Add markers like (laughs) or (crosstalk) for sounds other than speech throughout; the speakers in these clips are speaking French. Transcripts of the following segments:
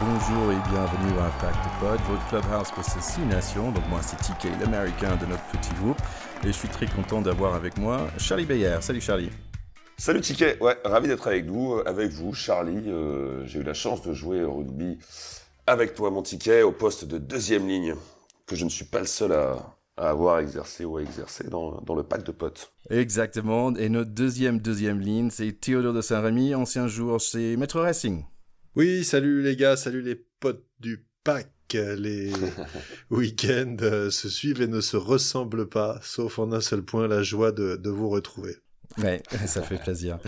bonjour et bienvenue à Impact Pod, votre clubhouse pour ces six nations. Donc moi c'est TK, l'américain de notre petit groupe. Et je suis très content d'avoir avec moi Charlie Bayer. Salut Charlie. Salut TK, ouais, ravi d'être avec vous, avec vous Charlie. Euh, J'ai eu la chance de jouer au rugby avec toi mon ticket au poste de deuxième ligne, que je ne suis pas le seul à, à avoir exercé ou à exercer dans, dans, le pack de potes. Exactement, et notre deuxième deuxième ligne, c'est Théodore de Saint-Rémy, ancien joueur chez Metro Racing. Oui, salut les gars, salut les potes du pack. Les (laughs) week-ends euh, se suivent et ne se ressemblent pas, sauf en un seul point, la joie de, de vous retrouver. Ouais, (laughs) ça fait plaisir.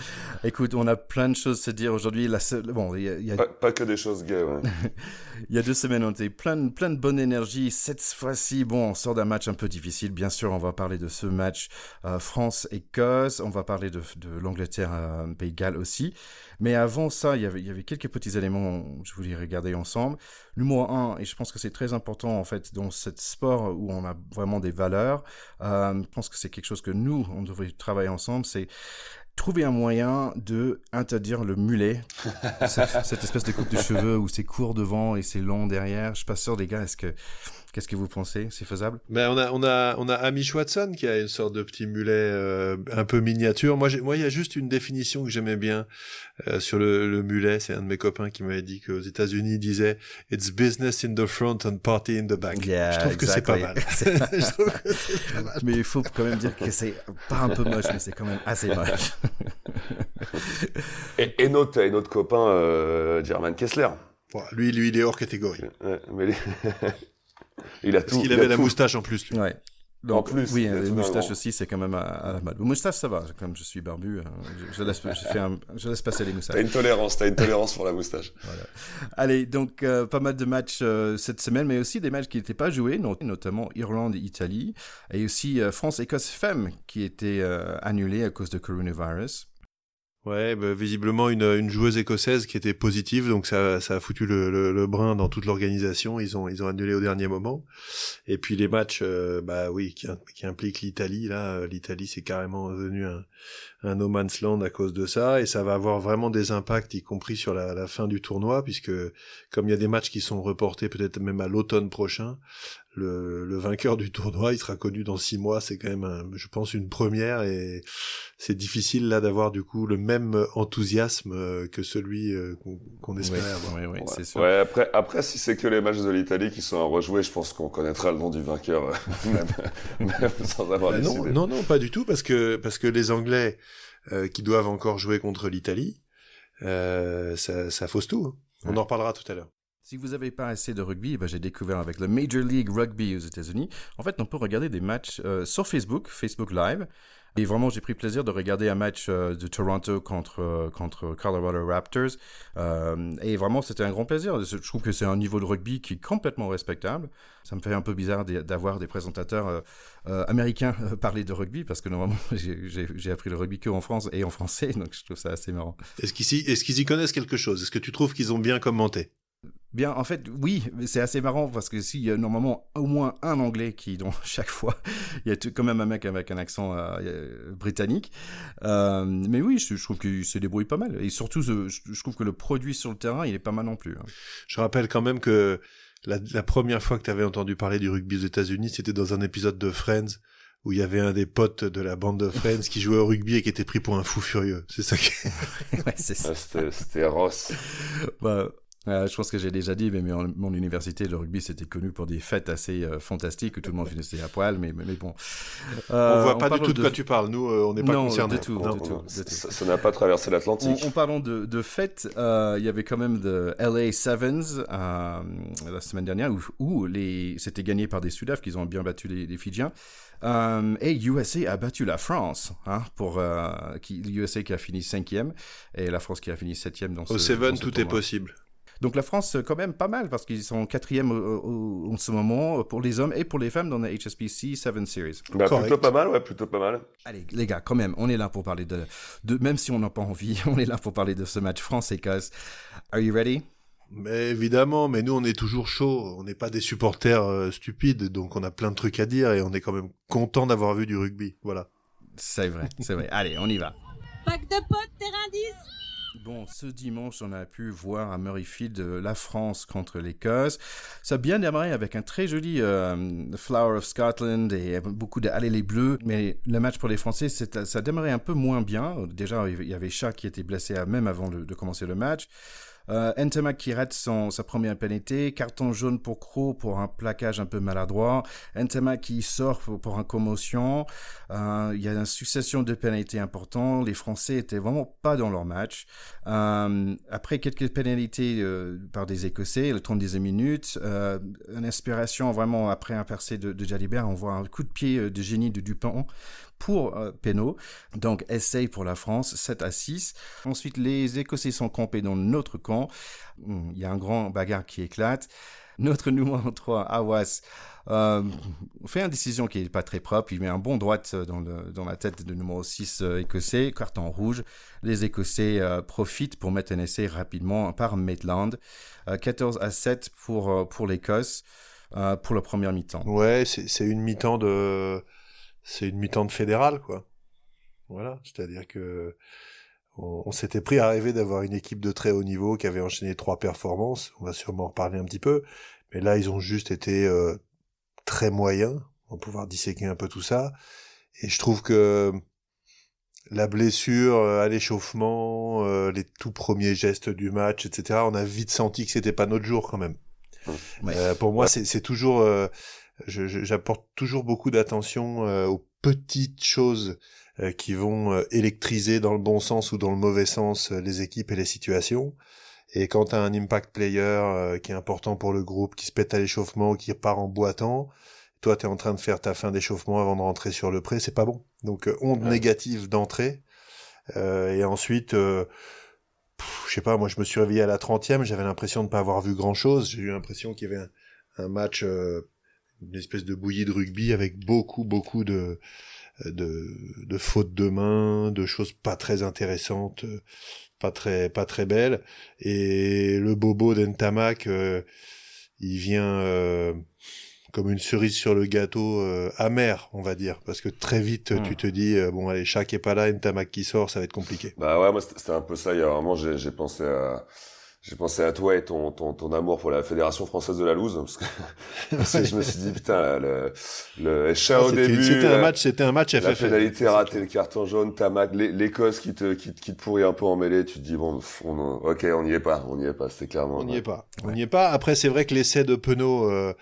Écoute, on a plein de choses à se dire aujourd'hui. La bon, il y a, Pas, pas, que des choses gays. Ouais. (laughs) il y a deux semaines, on était plein, plein de bonne énergie. Cette fois-ci, bon, on sort d'un match un peu difficile. Bien sûr, on va parler de ce match euh, France-Écosse. On va parler de, de l'Angleterre-Pays de Galles aussi. Mais avant ça, il y, avait, il y avait quelques petits éléments que je voulais regarder ensemble. Numéro un, et je pense que c'est très important en fait dans ce sport où on a vraiment des valeurs. Euh, je pense que c'est quelque chose que nous, on devrait travailler ensemble. C'est trouver un moyen de interdire le mulet, (laughs) cette, cette, espèce de coupe de cheveux où c'est court devant et c'est long derrière. Je suis pas sûr, les gars, est-ce que Qu'est-ce que vous pensez? C'est faisable? Ben, on a on a on a Amish Watson qui a une sorte de petit mulet euh, un peu miniature. Moi moi il y a juste une définition que j'aimais bien euh, sur le, le mulet. C'est un de mes copains qui m'avait dit qu'aux États-Unis il disait "It's business in the front and party in the back". Yeah, je trouve exactly. que c'est pas, (laughs) pas mal. mais il faut quand même dire que c'est pas un peu moche, mais c'est quand même assez moche. et, et, notre et notre copain euh, German Kessler. Bon, lui lui il est hors catégorie. Ouais, mais les... (laughs) Il a Parce tout. qu'il avait la tout. moustache en plus, lui. Ouais. Donc, en plus, oui, les moustaches aussi, c'est quand même à, à, la mode. Moustache, ça va. Comme je suis barbu, je, je laisse, je, fais un, je laisse passer les moustaches. T'as une tolérance, t'as une tolérance pour la moustache. (laughs) Voilà. Allez, donc euh, pas mal de matchs euh, cette semaine, mais aussi des matchs qui n'étaient pas joués, notamment Irlande, Italie, et aussi euh, France-Écosse femmes qui étaient euh, annulées à cause de coronavirus. Ouais, bah, visiblement une, une joueuse écossaise qui était positive, donc ça, ça a foutu le, le, le brin dans toute l'organisation. Ils ont, ils ont annulé au dernier moment. Et puis les matchs, euh, bah oui, qui, qui impliquent l'Italie. Là, l'Italie, c'est carrément devenu un, un no man's land à cause de ça, et ça va avoir vraiment des impacts, y compris sur la, la fin du tournoi, puisque comme il y a des matchs qui sont reportés peut-être même à l'automne prochain, le, le, vainqueur du tournoi, il sera connu dans six mois. C'est quand même, un, je pense, une première et c'est difficile là d'avoir du coup le même enthousiasme que celui qu'on qu espérait ouais, avoir. Ouais, ouais, ouais. sûr. ouais, après, après, si c'est que les matchs de l'Italie qui sont à rejouer, je pense qu'on connaîtra le nom du vainqueur (laughs) même, même sans avoir bah non, non, non, pas du tout, parce que parce que les Anglais euh, qui doivent encore jouer contre l'Italie, euh, ça, ça fausse tout. On en reparlera tout à l'heure. Si vous n'avez pas assez de rugby, ben j'ai découvert avec le Major League Rugby aux États-Unis. En fait, on peut regarder des matchs euh, sur Facebook, Facebook Live. Et vraiment, j'ai pris plaisir de regarder un match euh, de Toronto contre, euh, contre Colorado Raptors. Et vraiment, c'était un grand plaisir. Je trouve que c'est un niveau de rugby qui est complètement respectable. Ça me fait un peu bizarre d'avoir des présentateurs américains (laughs) parler de rugby parce que normalement, (laughs) j'ai appris le rugby que en France et en français. Donc, je trouve ça assez marrant. Est-ce qu'ils y connaissent quelque chose? Est-ce que tu trouves qu'ils ont bien commenté? Bien, en fait, oui, c'est assez marrant parce que s'il y a normalement au moins un anglais qui, dans (laughs) chaque fois, il y a quand même un mec avec un accent euh, britannique. Euh, mais oui, je, je trouve qu'il se débrouille pas mal. Et surtout, je, je, trouve que le produit sur le terrain, il est pas mal non plus. Hein. Je rappelle quand même que la, la première fois que tu avais entendu parler du rugby aux États-Unis, c'était dans un épisode de Friends où il y avait un des potes de la bande de Friends qui jouait au rugby et qui était pris pour un fou furieux. C'est ça qui... (laughs) ouais, c'est ça. C'était Ross. bah, euh, je pense que j'ai déjà dit, mais, mon université, le rugby, c'était connu pour des fêtes assez euh, fantastiques où tout le monde finissait à poil, mais, mais, mais bon. Euh, on voit pas du tout de, quoi tu parles. Nous, on n'est pas non, concernés. Du tout, non, du tout, non, ça n'a pas traversé l'Atlantique. En, en, parlant de, de fêtes, il y avait quand même de LA Sevens la semaine dernière où, où les c'était gagné par des Sudaf qui ont bien battu les, les Fidjiens. Um, et USA a battu la France, hein, pour euh, qui, USA qui a fini cinquième et la France qui a fini septième dans ce. Au Seven, ce tout tournoi. est possible. Donc la France, quand même pas mal, parce qu'ils sont quatrième en ce moment pour les hommes et pour les femmes dans la HSBC 7 Series. Bah, plutôt pas mal, ouais, plutôt pas mal. Allez, les gars, quand même, on est là pour parler de, de même si on n'a pas envie, (laughs) on est là pour parler de ce match France-Écosse. Are you ready? Mais évidemment, mais nous on est toujours chaud, on n'est pas des supporters euh, stupides, donc on a plein de trucs à dire et on est quand même content d'avoir vu du rugby, voilà. C'est vrai, c'est vrai. Allez, on y va. Pack de potes, terrain 10 Bon, ce dimanche, on a pu voir à Murrayfield euh, la France contre l'Écosse. Ça a bien démarré avec un très joli euh, Flower of Scotland et beaucoup de les Bleus. Mais le match pour les Français, ça a démarré un peu moins bien. Déjà, il y avait Chat qui était blessé même avant de commencer le match. Euh, qui rate sa première pénalité, carton jaune pour Crow pour un plaquage un peu maladroit, Entema qui sort pour, une commotion. Euh, il y a une succession de pénalités importantes. Les Français étaient vraiment pas dans leur match. Euh, après quelques pénalités euh, par des Écossais, le 30 minutes, euh, une inspiration vraiment après un percé de, de Jalibert, on voit un coup de pied de génie de Dupont pour euh, Donc, essaye pour la France, 7 à 6. Ensuite, les Écossais sont campés dans notre camp. Hmm, il y a un grand bagarre qui éclate. Notre (laughs) numéro 3, Awas, euh, fait une décision qui n'est pas très propre. Il met un bon droite dans, dans la tête du numéro 6 euh, écossais, carton rouge. Les Écossais euh, profitent pour mettre un essai rapidement par Maitland. 14 à 7 pour, pour l'Écosse pour la première mi-temps. Ouais, c'est une mi-temps de c'est une mi-temps de fédéral, quoi. Voilà, c'est-à-dire que on, s'était pris à rêver d'avoir une équipe de très haut niveau qui avait enchaîné trois performances. On va sûrement en reparler un petit peu, mais là ils ont juste été euh, très moyens. On va pouvoir disséquer un peu tout ça. Et je trouve que la blessure euh, à l'échauffement, euh, les tout premiers gestes du match, etc. On a vite senti que c'était pas notre jour quand même. pour moi, c'est toujours j'apporte toujours beaucoup d'attention euh, aux petites choses euh, qui vont euh, électriser dans le bon sens ou dans le mauvais sens les équipes et les situations. Et quand tu as un impact player qui est important pour le groupe, qui se pète à l'échauffement, qui part en boitant, toi tu es en train de faire ta fin d'échauffement avant de rentrer sur le pré, c'est pas bon. Donc onde négative d'entrée. et ensuite, je sais pas, moi je me suis réveillé à la 30e, j'avais l'impression de pas avoir vu grand chose. J'ai eu l'impression qu'il y avait un, un match une espèce de bouillie de rugby avec beaucoup beaucoup de de, de fautes de main, de choses pas très intéressantes, pas très pas très belles. Et le bobo d'Entamac, euh, il vient euh, comme une cerise sur le gâteau euh, amer, on va dire, parce que très vite tu hmm. te dis bon allez, chaque est pas là, Ntamak qui sort, ça va être compliqué. Bah ouais, moi c'était un peu ça. Il y a vraiment j'ai pensé à j'ai pensé à toi et ton, ton, ton amour pour la Fédération française de la loose parce que, (laughs) (laughs) je me suis dit putain le le chat ah, au début c'était un match c'était un match FFL la pénalité ratée le carton jaune Tamac l'Écosse qui te qui, qui, te pourrit un peu en mêlée tu te dis bon on, ok on n'y est pas on n'y est pas c'est clairement on n'y est pas. On n'y est pas. Après c'est vrai que l'essai de Penaud euh,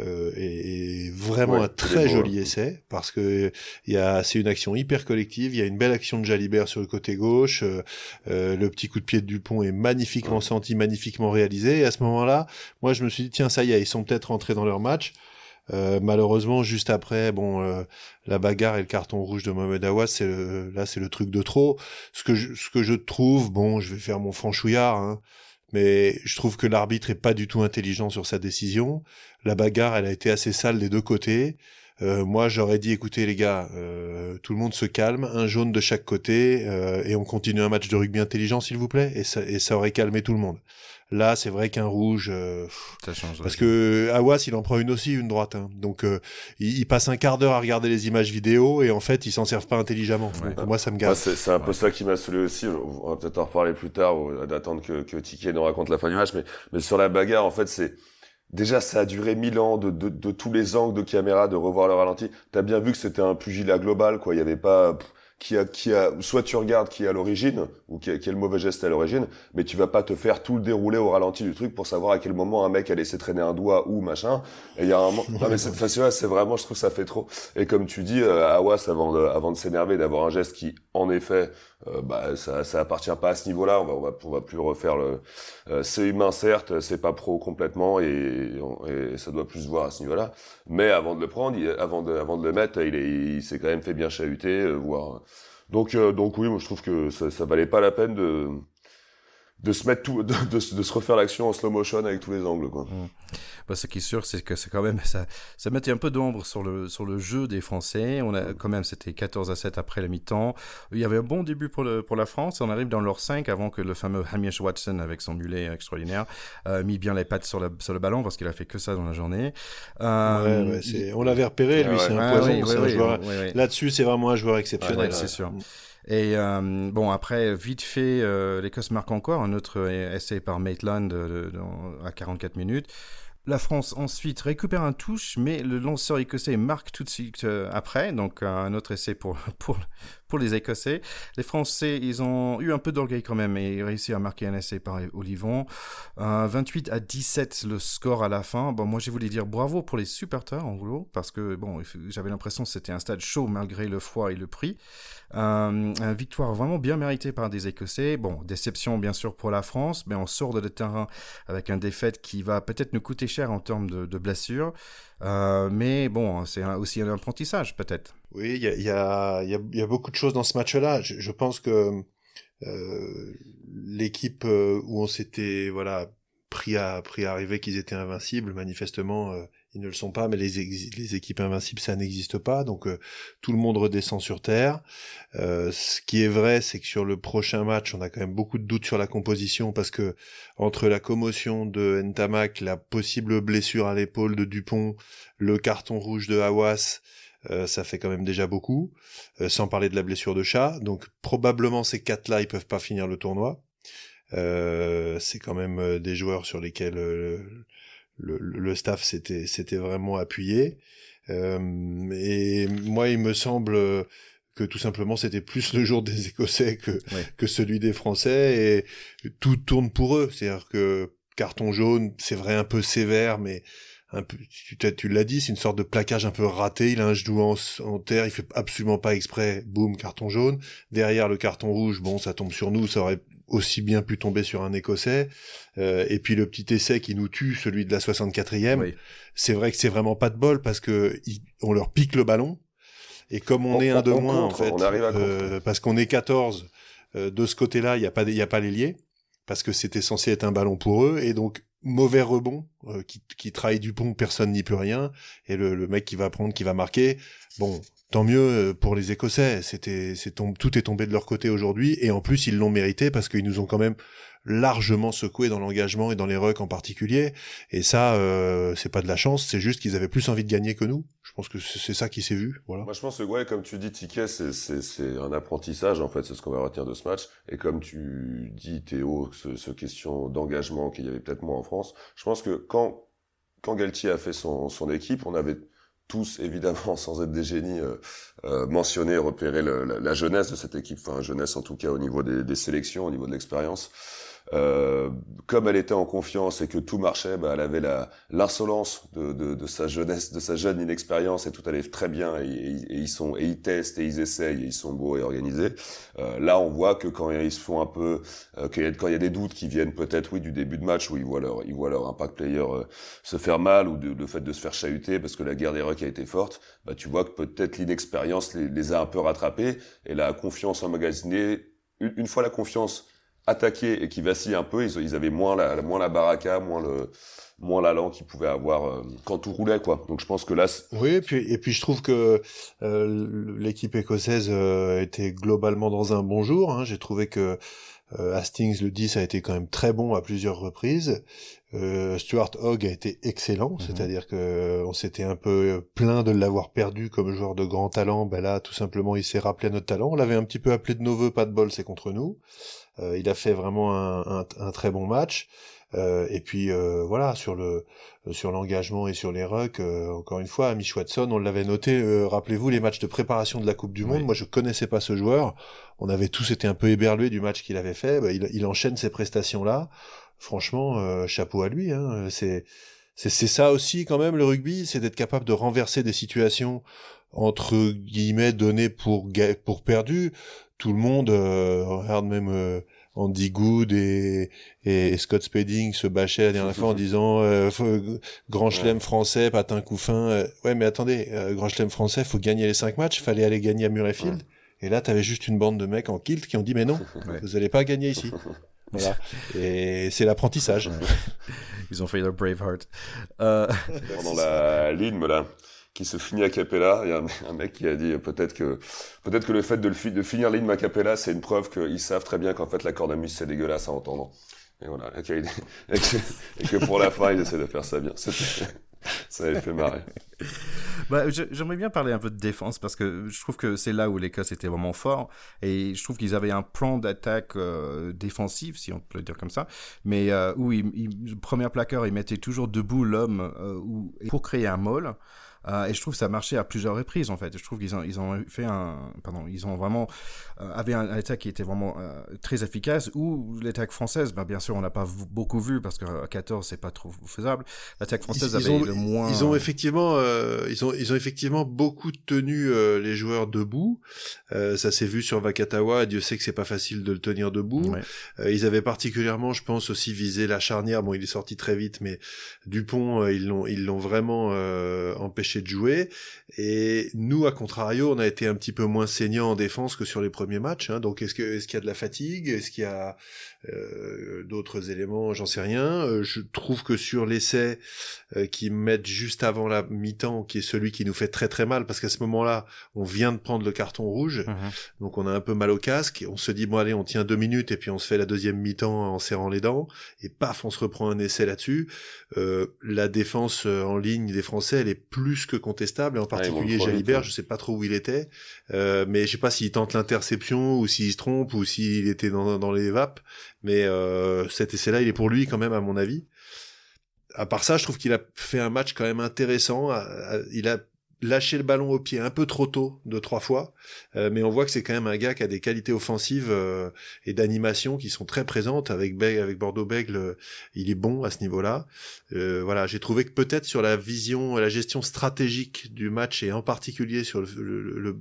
euh, est, vraiment un très joli essai parce que il y a c'est une action hyper collective il y a une belle action de Jalibert sur le côté gauche euh, euh le petit coup de pied de Dupont est magnifiquement senti magnifiquement réalisé et à ce moment-là moi je me suis dit tiens ça y est ils sont peut-être rentrés dans leur match euh, malheureusement, juste après, bon, euh, la bagarre et le carton rouge de Mohamed Awas, c'est là, c'est le truc de trop. Ce que je, ce que je trouve, bon, je vais faire mon franchouillard, hein, mais je trouve que l'arbitre est pas du tout intelligent sur sa décision. La bagarre, elle a été assez sale des deux côtés. Euh, moi, j'aurais dit, écoutez les gars, euh, tout le monde se calme, un jaune de chaque côté, euh, et on continue un match de rugby intelligent, s'il vous plaît, et ça, et ça aurait calmé tout le monde. Là, c'est vrai qu'un rouge, euh, ça change. Parce que Awas, il en prend une aussi, une droite. Hein. Donc, euh, il, passe un quart d'heure à regarder les images vidéo et en fait, ils s'en servent pas intelligemment. moi, ça me gâte. c'est un peu ça qui m'a saoulé aussi. On va peut-être en reparler plus tard, d'attendre que, que Ticket nous raconte la fin du match. Mais, mais sur la bagarre, en fait, c'est Déjà, ça a duré mille ans de, de, de, tous les angles de caméra, de revoir le ralenti. T'as bien vu que c'était un pugilat global, quoi. Il y avait pas qui a, qui a, soit tu regardes qui est à l'origine, ou qui a, qui mauvais geste à l'origine, mais tu vas pas te faire tout le déroulé au ralenti du truc pour savoir à quel moment un mec a laissé traîner un doigt ou machin. Et il y a un moment, non mais c'est, c'est vraiment, je trouve ça fait trop. Et comme tu dis, euh, Awas, avant de, avant de s'énerver, d'avoir un geste qui, en effet, euh, bah, ça, ça appartient pas à ce niveau-là. On va, on va, on va plus refaire le. Euh, c'est humain certes, c'est pas pro complètement et, et, ça doit plus se voir à ce niveau-là. Mais avant de le prendre, avant de, avant de le mettre, il, est, il s'est quand même fait bien chahuter, euh, voire. Donc, donc oui, moi je trouve que ça, ça valait pas la peine de de se mettre tout, (laughs) de, de, se refaire l'action en slow motion avec tous les angles, quoi. Mmh. Bah, ce qui est sûr, c'est que c'est quand même, ça, ça mettait un peu d'ombre sur le, sur le jeu des Français. On a, quand même, c'était 14 à 7 après la mi-temps. Il y avait un bon début pour, le, pour la France. On arrive dans leur 5 avant que le fameux Hamish Watson, avec son mulet extraordinaire, euh, mis bien les pattes sur, la, sur le ballon parce qu'il a fait que ça dans la journée. Euh, ouais, on l'avait repéré, lui, c'est un poison. Là-dessus, c'est vraiment un joueur exceptionnel. c'est sûr. Et bon, après, vite fait, l'Écosse marque encore un autre essai par Maitland à 44 minutes. La France ensuite récupère un touche, mais le lanceur écossais marque tout de suite euh, après, donc un autre essai pour, (laughs) pour, pour les Écossais. Les Français, ils ont eu un peu d'orgueil quand même et réussi à marquer un essai par Olivon. 28 à 17 le score à la fin. Bon, moi, je voulais dire bravo pour les supporters en gros, parce que bon, j'avais l'impression que c'était un stade chaud malgré le froid et le prix. Euh, une victoire vraiment bien méritée par des Écossais. Bon, déception bien sûr pour la France, mais on sort de le terrain avec un défaite qui va peut-être nous coûter cher en termes de, blessures. Euh, mais bon, c'est aussi un apprentissage peut-être. Oui, il y a, beaucoup de choses dans ce match-là. Je, je, pense que euh, l'équipe euh, où on s'était voilà pris à pris à arriver qu'ils étaient invincibles, manifestement, euh, ils ne le sont pas, mais les, équipes invincibles, ça n'existe pas. Donc tout le monde redescend sur terre. Ce qui est vrai, c'est que sur le prochain match, on a quand même beaucoup de doutes sur la composition parce que entre la commotion de Ntamak, la possible blessure à l'épaule de Dupont, le carton rouge de Hawass, euh, ça fait quand même déjà beaucoup, sans parler de la blessure de chat. Donc probablement ces quatre-là, ils peuvent pas finir le tournoi. c'est quand même des joueurs sur lesquels le, le staff s'était s'était vraiment appuyé. Euh, et moi, il me semble que tout simplement c'était plus le jour des Écossais que que celui des Français et tout tourne pour eux. C'est-à-dire que carton jaune, c'est vrai un peu sévère, mais un peu, tu, tu l'as dit, c'est une sorte de plaquage un peu raté. Il a un genou en, en, terre, il fait absolument pas exprès. Boum, carton jaune. Derrière le carton rouge, bon, ça tombe sur nous. Ça aurait aussi bien pu tomber sur un Écossais. Euh, et puis le petit essai qui nous tue, celui de la 64e, c'est vrai que c'est vraiment pas de bol parce que on leur pique le ballon. Et comme on, est un de moins, en fait, euh, parce qu'on est 14, euh, de ce côté-là, il n'y a pas, il a pas l'ailier, parce que c'était censé être un ballon pour eux, et donc mauvais rebond euh, qui, qui trahit du pont, personne n'y peut rien, et le, le, mec qui va prendre, qui va marquer, bon, tant mieux euh, pour les Écossais. C'était, c'est tout est tombé de leur côté aujourd'hui, et en plus ils l'ont mérité parce qu'ils nous ont quand même largement secoué dans l'engagement et dans les rucks en particulier. Et ça, euh, c'est pas de la chance, c'est juste qu'ils avaient plus envie de gagner que nous. Je pense que c'est ça qui s'est vu. Voilà. Moi, je pense que ouais, comme tu dis, Ticket, c'est un apprentissage en fait, c'est ce qu'on va retenir de ce match. Et comme tu dis, Théo, ce, ce question d'engagement qu'il y avait peut-être moins en France, je pense que quand quand Galtier a fait son, son équipe, on avait tous, évidemment, (laughs) sans être des génies, euh, euh mentionner, repérer la, jeunesse de cette équipe, enfin jeunesse en tout cas au niveau des, des sélections, au niveau de l'expérience. Euh, comme elle était en confiance et que tout marchait, bah, elle avait l'insolence de, de, de, sa jeunesse, de sa jeune inexpérience et tout allait très bien et, et, ils sont et ils testent et ils essayent et ils sont beaux et organisés. Euh, là, on voit que quand ils se font un peu, euh, quand il y a des doutes qui viennent peut-être oui du début de match où ils voient leur ils voient leur impact player euh, se faire mal ou de, le fait de se faire chahuter parce que la guerre des rucks a été forte, bah tu vois que peut-être l'inexpérience les, les, a un peu rattrapés et la confiance emmagasinée une fois la confiance attaquer et qui vacillent un peu, ils, ils avaient moins la, moins la baraka, moins le moins l'allant qu'ils pouvaient avoir euh, quand tout roulait quoi. Donc je pense que là Oui, et puis et puis je trouve que euh, l'équipe écossaise euh, était globalement dans un bon jour, hein. j'ai trouvé que Hastings le 10 a été quand même très bon à plusieurs reprises. Stuart Hogg a été excellent, mhm. c'est-à-dire que on s'était un peu plein de l'avoir perdu comme joueur de grand talent. Ben là, tout simplement, il s'est rappelé à notre talent. On l'avait un petit peu appelé de nos voeux, pas de bol, c'est contre nous. Euh, il a fait vraiment un, un, très bon match. Euh, et puis euh, voilà sur le sur l'engagement et sur les rucks, encore une fois, Amish Watson, on l'avait noté. Rappelez-vous les matchs de préparation de la Coupe du Monde. Moi, je connaissais pas ce joueur. On avait tous été un peu éberlués du match qu'il avait fait. Bah, il, il, enchaîne ces prestations là. Franchement, chapeau à lui. Hein. C'est c'est ça aussi quand même le rugby, c'est d'être capable de renverser des situations entre guillemets données pour pour perdu tout le monde euh, regarde même euh, Andy Good et, et Scott Spedding se bâchaient la dernière fois en (laughs) disant euh, grand chelem français patin couffin euh, ouais mais attendez grand chelem français faut gagner les cinq matchs fallait aller gagner à Murrayfield. Et là t'avais juste une bande de mecs en kilt qui ont dit mais non (laughs) vous allez pas gagner ici. (laughs) Voilà. Et c'est l'apprentissage. Ils ont fait leur Braveheart. Pendant la ligne là qui se finit à Capella. Il y a un, mec qui a dit peut-être que peut-être que le fait de, le finir l'hymne à Capella, c'est une preuve qu'ils savent très bien qu'en fait la cornemuse c'est dégueulasse à entendre. Et voilà, et que, pour la fin ils essaient de faire ça bien. Ça avait fait marrer. bah, J'aimerais bien parler un peu de défense parce que je trouve que c'est là où l'Écosse était vraiment fort et je trouve qu'ils avaient un plan d'attaque euh, défensive, si on peut le dire comme ça, mais euh, où il, il, premier plaqueur, il mettait toujours debout l'homme euh, pour créer un môle. Euh, et je trouve que ça marchait à plusieurs reprises en fait. Je trouve qu'ils ont, ils ont fait un, pardon, ils ont vraiment euh, avaient un, attaque qui était vraiment euh, très efficace. Ou l'attaque française, ben, bien sûr, on n'a pas beaucoup vu parce qu'à 14 c'est pas trop faisable. L'attaque française ils, avait ont, le moins. Ils ont effectivement, euh, ils ont, ils ont effectivement beaucoup tenu euh, les joueurs debout. Euh, ça s'est vu sur Vakatawa. Dieu sait que c'est pas facile de le tenir debout. Ouais. ils avaient particulièrement, je pense, aussi visé la charnière. Bon, il est sorti très vite, mais Dupont, ils l'ont, ils l'ont vraiment empêché de jouer. Et nous, à contrario, on a été un petit peu moins saignants en défense que sur les premiers matchs. Hein. Donc, est-ce que est-ce qu'il y a de la fatigue? Est-ce qu'il y a euh, d'autres éléments, j'en sais rien. Euh, je trouve que sur l'essai euh, qui mettent juste avant la mi-temps, qui est celui qui nous fait très très mal, parce qu'à ce moment-là, on vient de prendre le carton rouge, Mhm. donc on a un peu mal au casque, et on se dit bon allez, on tient deux minutes et puis on se fait la deuxième mi-temps en serrant les dents, et paf, on se reprend un essai là-dessus. Euh, la défense euh, en ligne des Français, elle est plus que contestable, et en particulier ouais, Jalibert, je sais pas trop où il était, euh, mais je sais pas s'il tente l'interception ou s'il se trompe ou s'il était dans, dans les vapes. Mais euh, cet essai-là, il est pour lui quand même, à mon avis. À part ça, je trouve qu'il a fait un match quand même intéressant. Il a lâché le ballon au pied un peu trop tôt, de trois fois, euh, mais on voit que c'est quand même un gars qui a des qualités offensives euh, et d'animation qui sont très présentes. Avec Bordeaux Bègle, il est bon à ce niveau-là. Euh, voilà, j'ai trouvé que peut-être sur la vision, la gestion stratégique du match et en particulier sur le,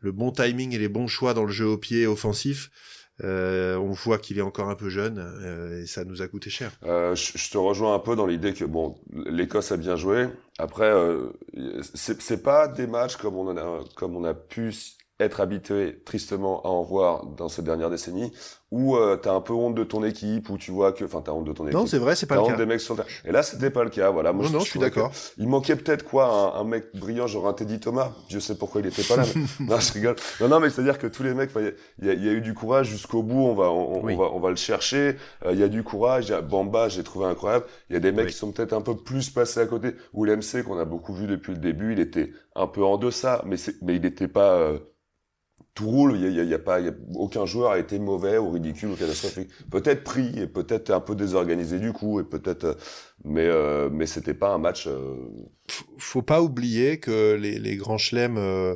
le bon timing et les bons choix dans le jeu au pied offensif, euh, on voit qu'il est encore un peu jeune euh, et ça nous a coûté cher. Euh, je, te rejoins un peu dans l'idée que bon, l'Écosse a bien joué. Après, euh, c'est pas des matchs comme on a comme on a pu être habitué tristement à en voir dans ces dernières décennies, où euh, t'as un peu honte de ton équipe, où tu vois que, enfin, t'as honte de ton équipe. Non, c'est vrai, c'est pas le honte cas. des mecs sur le terrain. Et là, c'était pas le cas. Voilà. Moi, non, je, non, je suis d'accord. Il manquait peut-être quoi, un, un, mec brillant, genre un Teddy Thomas. Je sais pourquoi il était pas là. Mais... (laughs) non, je rigole. Non, non, mais c'est à dire que tous les mecs, il y, y, a eu du courage jusqu'au bout. On va, on, oui. on, va, on va le chercher. Il euh, y a du courage. Y a Bamba, j'ai trouvé incroyable. Il y a des mecs oui. qui sont peut-être un peu plus passés à côté. Ou l'MC qu'on a beaucoup vu depuis le début, il était un peu en deçà, mais mais il n'était pas euh, tout roule, il y a, y a, pas, y a, aucun joueur a été mauvais ou ridicule ou catastrophique. Peut-être pris et peut-être un peu désorganisé du coup et peut-être, mais euh, mais c'était pas un match. Euh... Faut pas oublier que les, les grands chelems euh,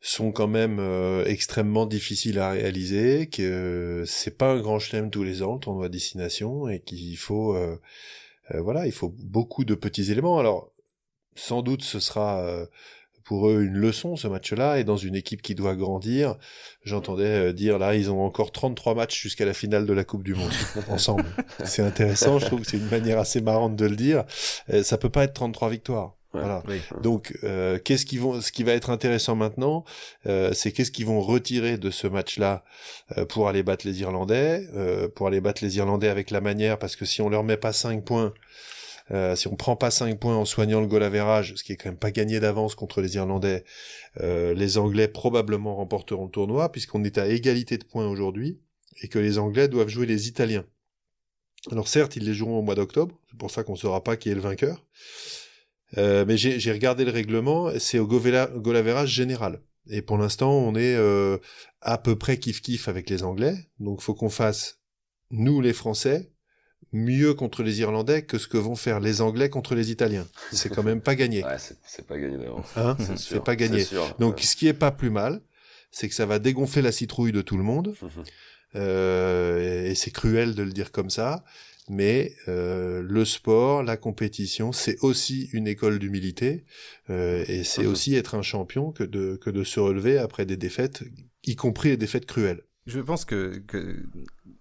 sont quand même euh, extrêmement difficiles à réaliser, que c'est pas un grand chelem tous les ans, le tournoi destination, et qu'il faut euh, voilà, il faut beaucoup de petits éléments. Alors sans doute ce sera pour eux une leçon ce match-là et dans une équipe qui doit grandir, j'entendais dire là ils ont encore 33 matchs jusqu'à la finale de la Coupe du monde (laughs) ensemble. C'est intéressant, je trouve que c'est une manière assez marrante de le dire. Ça peut pas être 33 victoires. Voilà. oui. Donc, euh, qu'est-ce qui vont, ce qui va être intéressant maintenant, euh, c'est qu'est-ce qu'ils vont retirer de ce match-là euh, pour aller battre les Irlandais, euh, pour aller battre les Irlandais avec la manière, parce que si on leur met pas 5 points, euh, si on prend pas 5 points en soignant le goal average, ce qui est quand même pas gagné d'avance contre les Irlandais, euh, les Anglais probablement remporteront le tournoi puisqu'on est à égalité de points aujourd'hui et que les Anglais doivent jouer les Italiens. Alors certes, ils les joueront au mois d'octobre, c'est pour ça qu'on saura pas qui est le vainqueur. Euh, mais j'ai regardé le règlement, c'est au goal average général. Et pour l'instant, on est euh, à peu près kiff-kiff avec les Anglais. Donc faut qu'on fasse, nous les Français, mieux contre les Irlandais que ce que vont faire les Anglais contre les Italiens. C'est quand même pas gagné. Ouais, c'est pas gagné d'avance. Hein c'est pas gagné. Sûr, Donc ouais. ce qui est pas plus mal, c'est que ça va dégonfler la citrouille de tout le monde. (laughs) euh, et c'est cruel de le dire comme ça. Mais euh, le sport, la compétition, c'est aussi une école d'humilité euh, et c'est aussi être un champion que de, que de se relever après des défaites, y compris les défaites cruelles. Je pense que, que,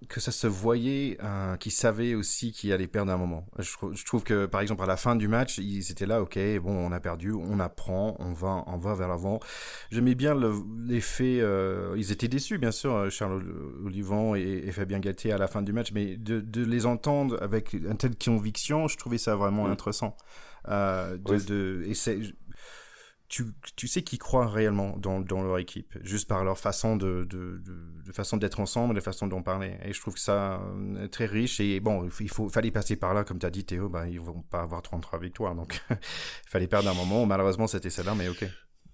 que ça se voyait, euh, qu'ils savaient aussi qu'ils allaient perdre un moment. Je, je, trouve que, par exemple, à la fin du match, ils étaient là, ok, bon, on a perdu, on apprend, on va, on va vers l'avant. J'aimais bien l'effet, euh, ils étaient déçus, bien sûr, Charles Olivon et, et Fabien Galtier à la fin du match, mais de, de les entendre avec une telle conviction, je trouvais ça vraiment mmh. intéressant. Euh, de, oui. de, et tu, sais qu'ils croient réellement dans, leur équipe, juste par leur façon de, façon d'être ensemble, la façon d'en parler. Et je trouve que ça euh, très riche. Et bon, il faut, fallait passer par là, comme tu as dit Théo, bah, ils vont pas avoir 33 victoires, donc il (laughs) fallait perdre un moment. Malheureusement, c'était celle-là, mais ok.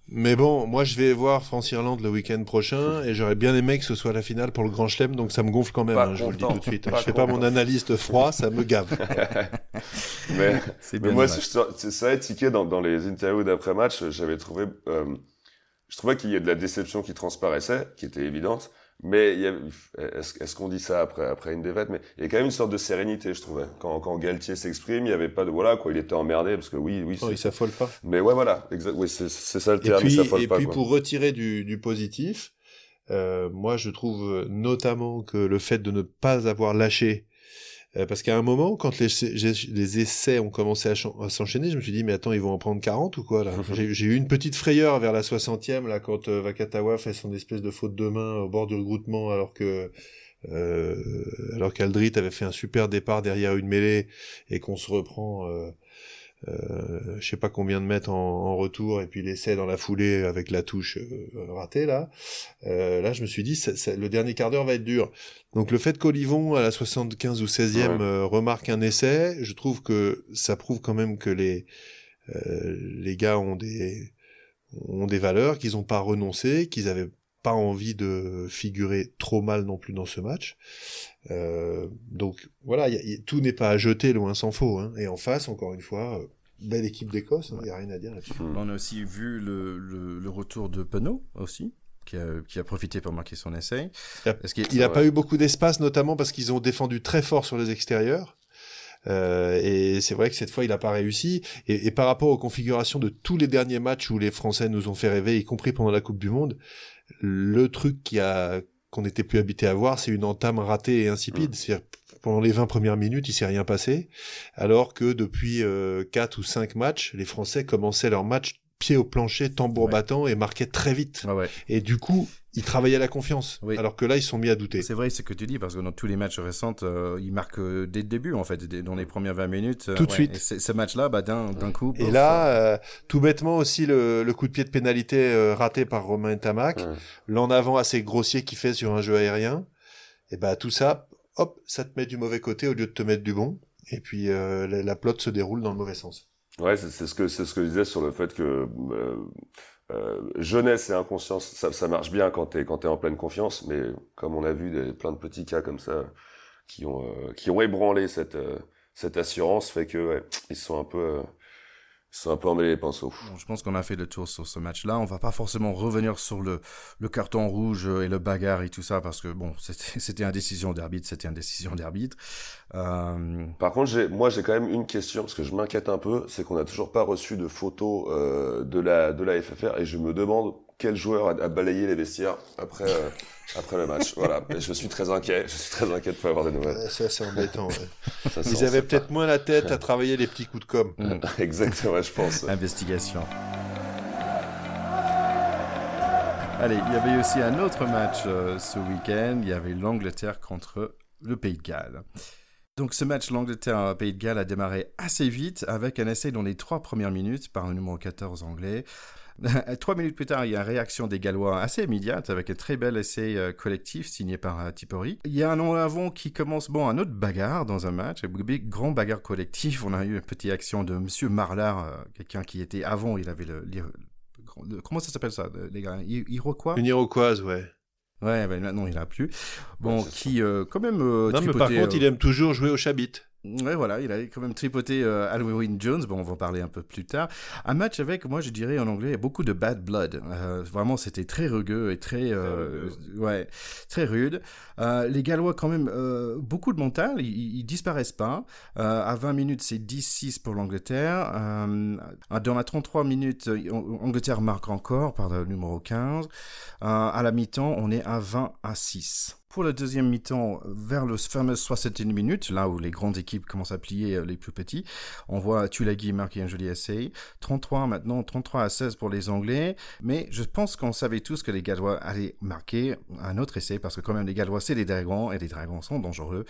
Mais bon, moi je vais voir France-Irlande le week-end prochain et j'aurais bien aimé que ce soit la finale pour le Grand Chelem, donc ça me gonfle quand même, hein, je vous le dis tout de suite. je fais pas mon analyste froid, ça me gave. (laughs) mais, (laughs) mais moi, c'est ça, ticket dans, dans les interviews d'après-match, j'avais trouvé, euh, je trouvais qu'il y a de la déception qui transparaissait, qui était évidente, mais est-ce qu'on dit ça après, après une défaite? Mais il y a quand même une sorte de sérénité, je trouvais. Quand, quand Galtier s'exprime, il n'y avait pas de voilà quoi, il était emmerdé parce que oui, oui. il s'affole pas. Mais ouais, voilà, exact. Oui, c'est ça le terme. Et puis, il s'affole et puis pour retirer du, du positif, euh, moi je trouve notamment que le fait de ne pas avoir lâché euh, parce qu'à un moment, quand les, les, essais ont commencé à, s'enchaîner, je me suis dit, mais attends, ils vont en prendre 40 ou quoi là? (laughs) J'ai eu une petite frayeur vers la 60e, là, quand euh, Vakatawa fait son espèce de faute de main au bord du regroupement, alors que euh, alors qu'Aldrit avait fait un super départ derrière une mêlée et qu'on se reprend euh, euh, je sais pas combien de mètres en, retour et puis l'essai dans la foulée avec la touche euh, ratée là. Euh, là, je me suis dit, le dernier quart d'heure va être dur. Donc le fait qu'Olivon à la 75 ou 16e euh, remarque un essai, je trouve que ça prouve quand même que les les gars ont des ont des valeurs, qu'ils n'ont pas renoncé, qu'ils avaient pas envie de figurer trop mal non plus dans ce match. Euh, donc voilà, tout n'est pas à jeter, loin s'en faut. Hein. Et en face, encore une fois, euh, belle équipe d'Écosse, il hein, n'y a rien à dire là-dessus. On a aussi vu le, le, retour de Penaud aussi. Qui a, qui a, profité pour marquer son essai. Il n'a pas eu beaucoup d'espace, notamment parce qu'ils ont défendu très fort sur les extérieurs. Euh, et c'est vrai que cette fois, il n'a pas réussi. Et, et, par rapport aux configurations de tous les derniers matchs où les Français nous ont fait rêver, y compris pendant la Coupe du Monde, le truc qui a qu'on n'était plus habité à voir, c'est une entame ratée et insipide. C'est pendant les 20 premières minutes, il s'est rien passé, alors que depuis euh, 4 ou 5 matchs, les Français commençaient leur match pied au plancher, tambour battant et marquaient très vite. Ah et du coup, ils travaillaient la confiance, alors que là, ils sont mis à douter. C'est vrai ce que tu dis, parce que dans tous les matchs récents, euh, ils marquent euh, dès le début, en fait, dans les premières 20 minutes. Euh, tout de suite. Et ce match-là, bah, d'un coup. Et là, tout bêtement aussi, le, coup de pied de pénalité raté par Romain Tamac, l'en avant assez grossier qu'il fait sur un jeu aérien, et bah tout ça, hop, ça te met du mauvais côté au lieu de te mettre du bon, et puis la, la plotte se déroule dans le mauvais sens. Ouais, c'est ce que c'est ce que je disais sur le fait que euh, jeunesse et inconscience, ça, marche bien quand t'es quand t'es en pleine confiance, mais comme on a vu des, plein de petits cas comme ça qui ont euh, qui ont ébranlé cette euh, cette assurance, fait que ils sont un peu un peu les pinceaux. je pense qu'on a fait le tour sur ce match-là. On va pas forcément revenir sur le, le carton rouge et le bagarre et tout ça parce que bon, c'était (laughs) une décision d'arbitre, c'était une décision d'arbitre. Euh... Par contre, moi j'ai quand même une question parce que je m'inquiète un peu, c'est qu'on n'a toujours pas reçu de photos euh, de la de la FFR et je me demande quel joueur a, balayé les vestiaires après euh, après le match. Voilà, je suis très inquiet. Je suis très inquiet de pas avoir des nouvelles. Ça c'est embêtant. Ils avaient peut-être moins la tête à travailler les petits coups de com. Mm. (laughs) Exactement, je pense. Investigation. Allez, il y avait aussi un autre match euh, ce week-end. Il y avait l'Angleterre contre le Pays de Galles. Donc ce match, l'Angleterre-Pays de Galles a démarré assez vite avec un essai dans les trois premières minutes par le numéro 14 anglais. (laughs) Trois minutes plus tard, il y a une réaction des Gallois assez immédiate avec un très bel essai euh, collectif signé par euh, Tipori. Il y a un avant qui commence, bon, un autre bagarre dans un match, un grand bagarre collectif. On a eu une petite action de Monsieur Marlard, euh, quelqu'un qui était avant, il avait le, comment ça s'appelle ça, les gars? Iroquois? Une Iroquoise, ouais. Ouais, ben maintenant il a plus. Bon, qui quand même. non, mais par contre, il aime toujours jouer au chabit. Ouais, voilà, il a quand même tripoté euh, Halloween Jones. Bon, on va en parler un peu plus tard. Un match avec, moi, je dirais en anglais, beaucoup de bad blood. Euh, vraiment, c'était très rugueux et très, euh, ouais, très rude. Euh, les Gallois, quand même, euh, beaucoup de mental. Ils, ils disparaissent pas. à 20 minutes, c'est 10-6 pour l'Angleterre. dans la 33 minutes, Angleterre marque encore par le numéro 15. à la mi-temps, on est à 20 à 6. Pour la deuxième mi-temps, vers le fameux 61 minutes, là où les grandes équipes commencent à plier euh, les plus petits, on voit Tulagi marquer un joli essai. 33 maintenant, 33 à 16 pour les Anglais. Mais je pense qu'on savait tous que les Gallois allaient marquer un autre essai parce que quand même les Gallois c'est des dragons et les dragons sont dangereux.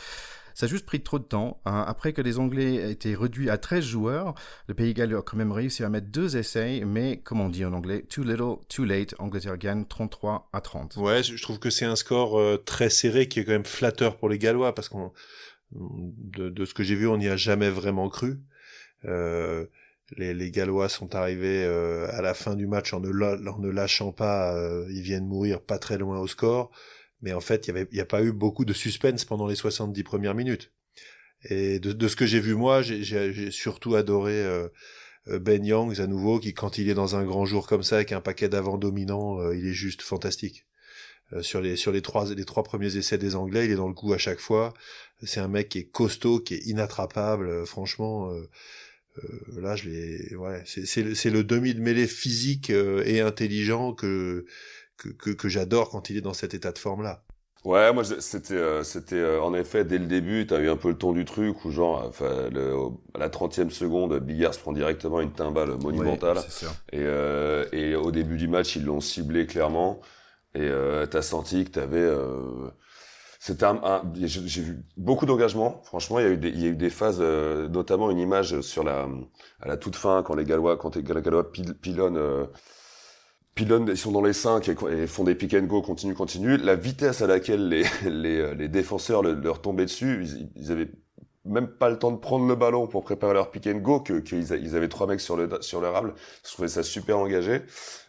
Ça a juste pris trop de temps. Hein. Après que les Anglais étaient réduits à 13 joueurs, le Pays Galles a quand même réussi à mettre deux essais, mais comme on dit en anglais, too little, too late. Angleterre gagne 33 à 30. Ouais, je trouve que c'est un score euh, très serré qui est quand même flatteur pour les Gallois parce qu'on de, ce que j'ai vu, on n'y a jamais vraiment cru. Euh, les, Gallois sont arrivés euh, à la fin du match en ne, lâchant pas, ils viennent mourir pas très loin au score, mais en fait, il n'y a pas eu beaucoup de suspense pendant les 70 premières minutes. Et de, de ce que j'ai vu moi, j'ai surtout adoré euh, Ben Youngs à nouveau, qui quand il est dans un grand jour comme ça, avec un paquet d'avant dominant, il est juste fantastique. sur les sur les trois les trois premiers essais des Anglais, il est dans le coup à chaque fois. C'est un mec qui est costaud, qui est inattrapable. franchement, euh, là, je l'ai. Ouais, c'est le, le demi de mêlée physique euh, et intelligent que que, que, j'adore quand il est dans cet état de forme là. Ouais, moi c'était euh, c'était en effet dès le début, tu as eu un peu le ton du truc où genre enfin le, à la 30e seconde, Bigard se prend directement une timbale monumentale et et au début du match, ils l'ont ciblé clairement et tu as senti que tu avais c'était un, j'ai vu beaucoup d'engagement. Franchement, il y a eu des, il y a eu des phases, euh, notamment une image sur la, à la toute fin quand les Gallois, quand les Gallois pilonnent, euh, pilonnent, ils sont dans les 5 et, font des pick and go, continue, continue. La vitesse à laquelle les, (laughs) les, les défenseurs leur tombaient dessus, ils, ils, avaient même pas le temps de prendre le ballon pour préparer leur pick and go, que qu'ils ils avaient trois mecs sur le sur le rable. Je trouvais ça super engagé.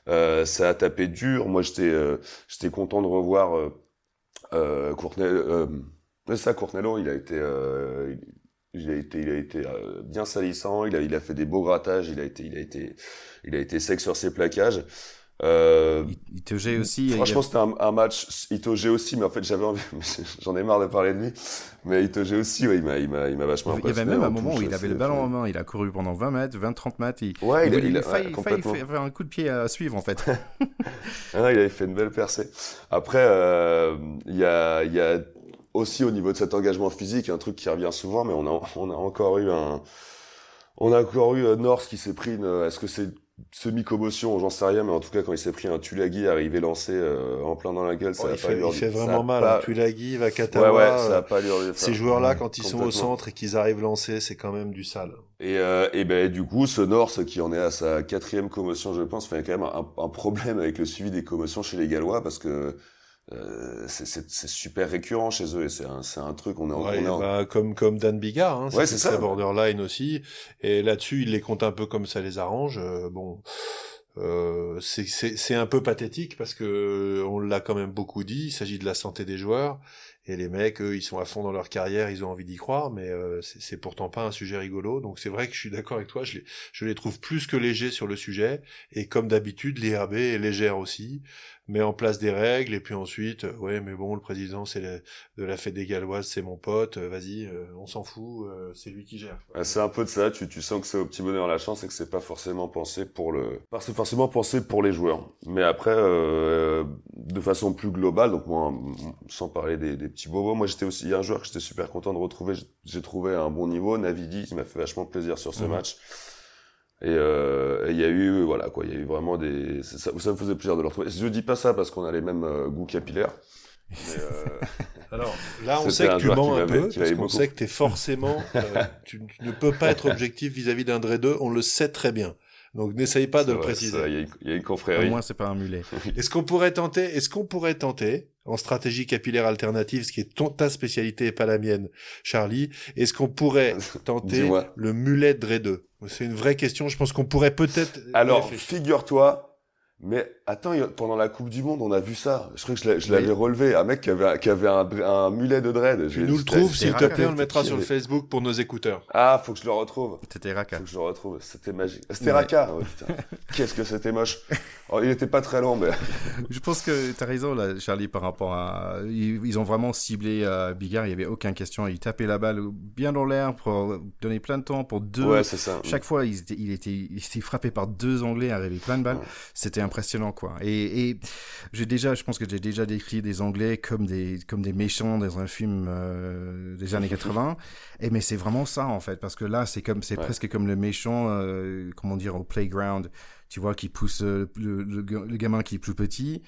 Euh, ça a tapé dur. Moi, j'étais euh, j'étais content de revoir euh, euh, euh, ça, Cournello, il a été, euh, il a été, il a été euh, bien salissant. Il a, il a fait des beaux grattages. Il a été, il a été, il a été sec sur ses plaquages. Euh, aussi. Franchement, c'était un, un, match. Itoge aussi, mais en fait, j'avais envie. (laughs) J'en ai marre de parler de lui. Mais Itoge aussi, ouais, il m'a, il m'a, il m'a vachement. Il y avait même un moment où il avait le ballon en main. Il a couru pendant 20 mètres, 20, 30 mètres. Il, ouais, il, il, a, failli, faire un coup de pied à suivre, en fait. (laughs) ah, il avait fait une belle percée. Après, euh, il y a, il y a aussi au niveau de cet engagement physique, un truc qui revient souvent, mais on a, on a encore eu un, on a encore eu North qui s'est pris une, est-ce que c'est semi-commotion, j'en sais rien, mais en tout cas, quand il s'est pris un Tulagi arrivé lancé euh, en plein dans la gueule, ça oh, a il pas fait, Il fait vraiment mal, pas... hein. Tulagi, Vakatawa. Ouais, ouais, ça a pas Ces joueurs-là, quand ils sont au centre et qu'ils arrivent lancés, c'est quand même du sale. Et, euh, et ben, du coup, ce Norse, qui en est à sa quatrième commotion, je pense, fait quand même un, un problème avec le suivi des commotions chez les Gallois, parce que euh, c'est super récurrent chez eux et c'est un, un truc on est, ouais, bah, comme comme Dan Bigard hein, ouais, c'est ça. borderline aussi. Et là-dessus il les compte un peu comme ça les arrange. Euh, bon euh, c'est un peu pathétique parce que on l'a quand même beaucoup dit il s'agit de la santé des joueurs. Et les mecs eux ils sont à fond dans leur carrière ils ont envie d'y croire mais euh, c'est pourtant pas un sujet rigolo. Donc c'est vrai que je suis d'accord avec toi je les, je les trouve plus que légers sur le sujet. Et comme d'habitude l'IRB est légère aussi met en place des règles et puis ensuite euh, ouais mais bon le président c'est de la fête des Galloises c'est mon pote euh, vas-y euh, on s'en fout c'est lui qui gère c'est un peu de ça tu, tu sens que c'est au petit bonheur la chance et que c'est pas forcément pensé pour le forcément pensé pour les joueurs. Mais après de façon plus globale donc moi sans parler des, des petits bobos moi j'étais aussi il y a un joueur que j'étais super content de retrouver j'ai trouvé un bon niveau Navidi qui m'a fait vachement plaisir sur ce mmh. match et il y a eu, voilà, quoi, il y a eu vraiment des. Ça, ça, me faisait plaisir de le retrouver. Je dis pas ça parce qu'on a les mêmes euh, goûts capillaires. Mais euh, (laughs) Alors là, on sait que tu mens un peu, parce qu'on sait que t'es forcément, (laughs) tu, ne peux pas être objectif vis-à-vis d'un Dre 2, on le sait très bien. Donc n'essaye pas de le préciser. Il y, a une confrérie. Au moins, c'est pas un mulet. (laughs) est-ce qu'on pourrait tenter, est-ce qu'on pourrait tenter, en stratégie capillaire alternative, ce qui est ton, ta spécialité et pas la mienne, Charlie, est-ce qu'on pourrait tenter le mulet Dre 2 C'est une vraie question. Je pense qu'on pourrait peut-être. Alors, figure-toi mais attends, pendant la Coupe du Monde, on a vu ça. Je crois que je l'avais relevé. Un mec qui avait, qui avait un, un mulet de dread. Tu nous le trouves, s'il te plaît, on le mettra sur le Facebook pour nos écouteurs. Ah, faut que je le retrouve. C'était Raka. Faut que je le retrouve. C'était magique. C'était Raka. Oh, (laughs) Qu'est-ce que c'était moche. Oh, il était pas très long, mais. (laughs) je pense que tu as raison, là, Charlie, par rapport à. Ils, ont vraiment ciblé euh, Bigard. Il y avait aucune question. Il tapait la balle bien dans l'air pour donner plein de temps pour deux. Ouais, c'est ça. Chaque fois, il était, il était, il était frappé par deux Anglais, arrivé plein de balles. C'était impressionnant, quoi. Et, et j'ai déjà, je pense que j'ai déjà décrit des Anglais comme des, comme des méchants dans un film euh, des années 80. Et mais c'est vraiment ça, en fait, parce que là, c'est comme, c'est presque comme le méchant, euh, comment dire, au playground, tu vois, qui pousse euh, le, le, gamin qui est plus petit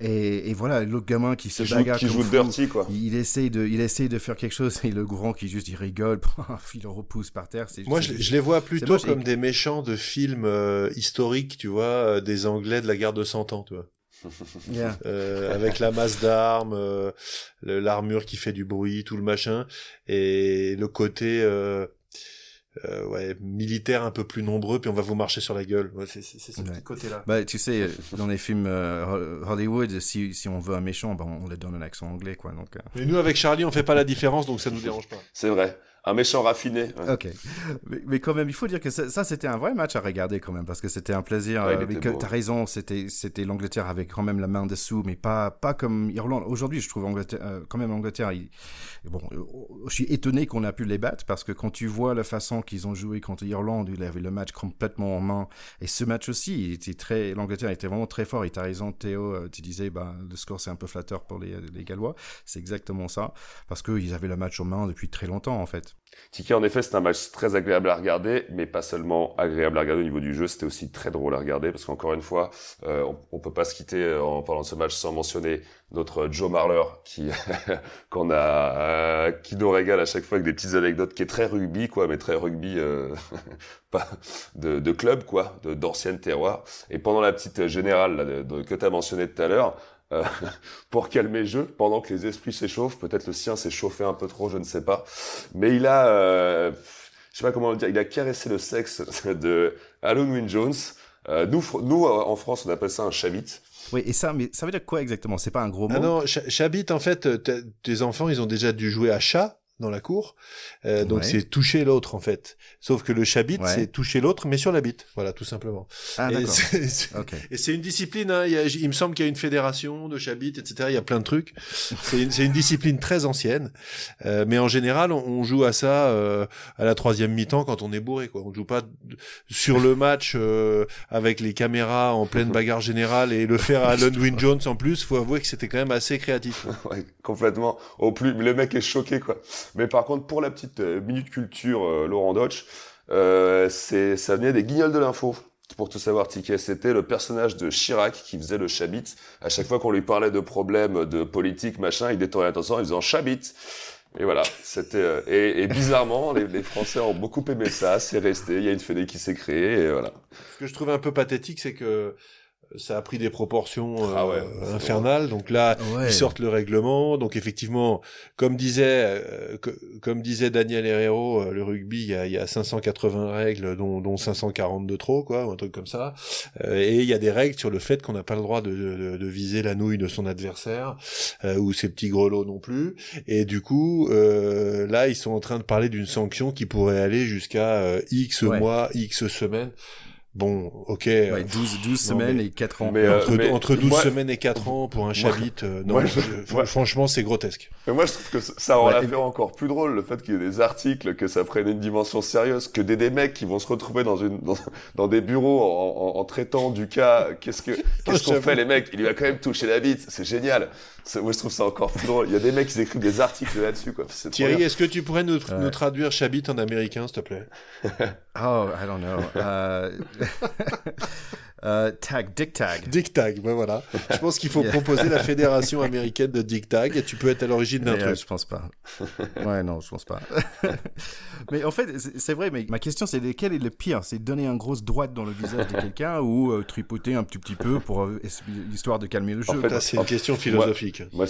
Et, voilà, l'autre gamin qui se bagarre qui joue dirty, quoi. Il, essaye de, il essaye de faire quelque chose et le grand qui juste il rigole, (laughs) il le repousse par terre. Moi, je, les vois plutôt comme des méchants de films euh, historiques, tu vois, euh, des Anglais de la guerre de 100 ans, tu vois. (laughs) Euh, avec la masse d'armes, l'armure qui fait du bruit, tout le machin, et le côté euh, ouais, militaires un peu plus nombreux, puis on va vous marcher sur la gueule. Ouais, c'est ce petit côté-là. Bah, tu sais, dans les films euh, Hollywood, si, si on veut un méchant, bah, on le donne un accent anglais, quoi. Donc, euh. Mais nous, avec Charlie, on fait pas la différence, donc ça nous dérange pas. C'est vrai un méchant raffiné. Ok. Mais, quand même, il faut dire que ça, c'était un vrai match à regarder quand même, parce que c'était un plaisir. Ouais, euh, T'as raison, c'était, c'était l'Angleterre avec quand même la main dessous, mais pas, pas comme Irlande. Aujourd'hui, je trouve Angleterre, euh, quand même l'Angleterre, bon, euh, je suis étonné qu'on a pu les battre, parce que quand tu vois la façon qu'ils ont joué contre l'Irlande, il avait le match complètement en main, et ce match aussi, il était très, l'Angleterre était vraiment très fort, et t'as raison, Théo, tu disais, bah, le score c'est un peu flatteur pour les, les Gallois, c'est exactement ça, parce qu'ils avaient le match en main depuis très longtemps, en fait. Tiki, en effet, c'est un match très agréable à regarder, mais pas seulement agréable à regarder au niveau du jeu, c'était aussi très drôle à regarder, parce qu'encore une fois, euh, on, peut pas se quitter euh, en parlant de ce match sans mentionner notre Joe Marler, qui (laughs) qu'on a, euh, qui nous régale à chaque fois avec des petites anecdotes, qui est très rugby, quoi, mais très rugby (laughs) pas de, club, quoi, d'anciennes terroirs. Et pendant la petite générale que tu as mentionné tout à l'heure, euh, (laughs) pour calmer le jeu pendant que les esprits s'échauffent. Peut-être le sien s'est chauffé un peu trop, je ne sais pas. Mais il a, euh, je sais pas comment le dire, il a caressé le sexe (laughs) de Alan Wynne Jones. Euh, nous, nous, en France, on appelle ça un chabit. Oui, et ça, mais ça veut dire quoi exactement? C'est pas un gros ah mot? Ah non, chabit, en fait, tes enfants, ils ont déjà dû jouer à chat dans la cour. Euh, donc c'est toucher l'autre en fait. Sauf que le chabit, c'est toucher l'autre, mais sur la bite. Voilà, tout simplement. Ah, et c'est une discipline. Hein. Il, me semble qu'il y a une fédération de chabit, etc. Il y a plein de trucs. C'est une, une, discipline très ancienne. Euh, mais en général, on, joue à ça euh, à la troisième mi-temps quand on est bourré. Quoi. On joue pas sur le match euh, avec les caméras en pleine bagarre générale et le faire à Lundwin (laughs) Jones en plus. Faut avouer que c'était quand même assez créatif. ouais, complètement. Au plus, le mec est choqué quoi. Mais par contre, pour la petite euh, minute culture, euh, Laurent Dodge, euh, c'est, ça venait des guignols de l'info. Pour tout savoir, Ticket, c'était le personnage de Chirac qui faisait le chabit. À chaque fois qu'on lui parlait de problèmes de politique, machin, il détournait l'attention en disant chabit. Et voilà, c'était et, bizarrement, les, Français ont beaucoup aimé ça, c'est resté. Il y a une fédé qui s'est créée, et voilà. Ce que je trouvais un peu pathétique, c'est que ça a pris des proportions ah euh, infernales. Donc là, ils sortent le règlement. Donc effectivement, comme disait, euh, comme disait Daniel Herrero, euh, le rugby, il y, a, il y a 580 règles, dont, dont 540 de trop, quoi, ou un truc comme ça. et il y a des règles sur le fait qu'on n'a pas le droit de, de, de, viser la nouille de son adversaire ou ses petits grelots non plus. Et du coup, là, ils sont en train de parler d'une sanction qui pourrait aller jusqu'à X mois, X semaines. Bon, ok. 12, euh, 12 semaines et 4 ans. Mais, entre, euh, entre 12 semaines et 4 ans pour un chabit, euh, non, franchement, c'est grotesque. Mais moi, je trouve que ça rend l'affaire encore plus drôle, le fait qu'il y ait des articles, que ça prenne une dimension sérieuse, que des, des mecs qui vont se retrouver dans une, dans, dans des bureaux en, en, traitant du cas, qu'est-ce que, (laughs) qu'est-ce qu'on fait, les mecs? Il lui a quand même touché la bite. C'est génial. Moi, je trouve ça encore plus drôle. Il y a des mecs qui écrivent des articles là-dessus, quoi. Thierry, est-ce que tu pourrais nous, nous traduire chabit en américain, s'il te plaît? (laughs) oh, I don't know. Uh... (laughs) Euh, tag, Dick Tag. Dick Tag, ben voilà. Je pense qu'il faut (laughs) proposer la fédération américaine de Dick Tag et tu peux être à l'origine d'un truc. Euh, je pense pas. Ouais, non, je pense pas. (laughs) mais en fait, c'est vrai, mais ma question c'est lequel est le pire? C'est donner un grosse droite dans le visage de quelqu'un ou euh, tripoter un petit, petit peu pour l'histoire de calmer le jeu En fait, c'est une question philosophique. Moi,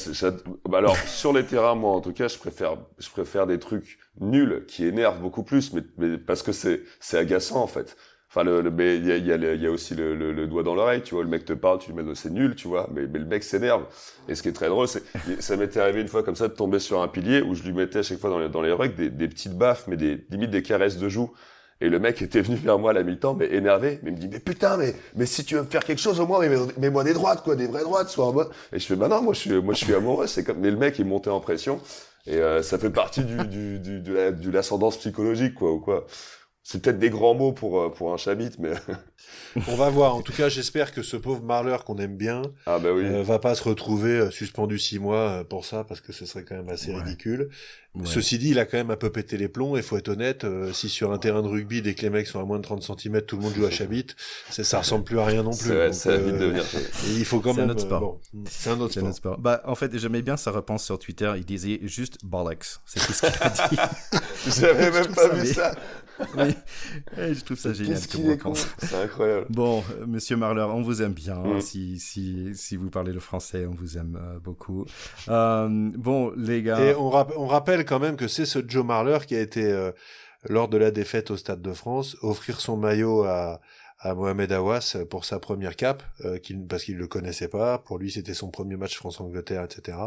bah alors, sur les terrains, moi, en tout cas, je préfère, je préfère des trucs nuls qui énervent beaucoup plus, mais, mais parce que c'est, c'est agaçant, en fait. Enfin, le, le mais il y a, y, a, y a, aussi le, le, doigt dans l'oreille, tu vois. Le mec te parle, tu lui mets c'est nul, tu vois. Mais, mais le mec s'énerve. Et ce qui est très drôle, c'est ça m'était arrivé une fois comme ça de tomber sur un pilier où je lui mettais à chaque fois dans les, dans les rugs des, des petites baffes, mais des limite des caresses de joue. Et le mec était venu vers moi à la mi-temps, mais énervé, mais il me dit, mais putain, mais, mais si tu veux me faire quelque chose, au moins, mets-moi des droites, quoi, des vraies droites, soit en mode. Et je fais, bah non, moi, je suis, moi, je suis amoureux, c'est comme, mais le mec, il montait en pression. Et, euh, ça fait partie du, du, du, de l'ascendance psychologique, quoi, ou quoi. C'est peut-être des grands mots pour, euh, pour un chabit, mais. (laughs) On va voir. En tout cas, j'espère que ce pauvre Marler qu'on aime bien ah bah oui. euh, va pas se retrouver euh, suspendu six mois pour ça, parce que ce serait quand même assez Ouais. ridicule. Ouais. Ceci dit, il a quand même un peu pété les plombs. Et faut être honnête, euh, si sur un terrain de rugby, dès que les mecs sont à moins de 30 cm, tout le monde joue à Chabit, (laughs) ça, ça ressemble plus à rien non plus. C'est ça euh, devenir. il faut quand C'est un même. autre sport. bon, c'est un autre sport. Bah, en fait, j'aimais bien sa réponse sur Twitter. Il disait juste bollocks. C'est tout ce qu'il a dit. (laughs) J'avais même pas ça vu ça. Oui. (laughs) Et je trouve ça génial comme est. C'est incroyable. Bon, euh, Monsieur Marler, on vous aime bien. Mm. Si, si, si vous parlez le français, on vous aime euh, beaucoup. Euh, bon, les gars. Et on, rap- on rappelle quand même que c'est ce Joe Marler qui a été, euh, lors de la défaite au Stade de France, offrir son maillot à, à Mohamed Awas pour sa première cape, euh, qu'il- parce qu'il le connaissait pas. Pour lui, c'était son premier match France-Angleterre, etc.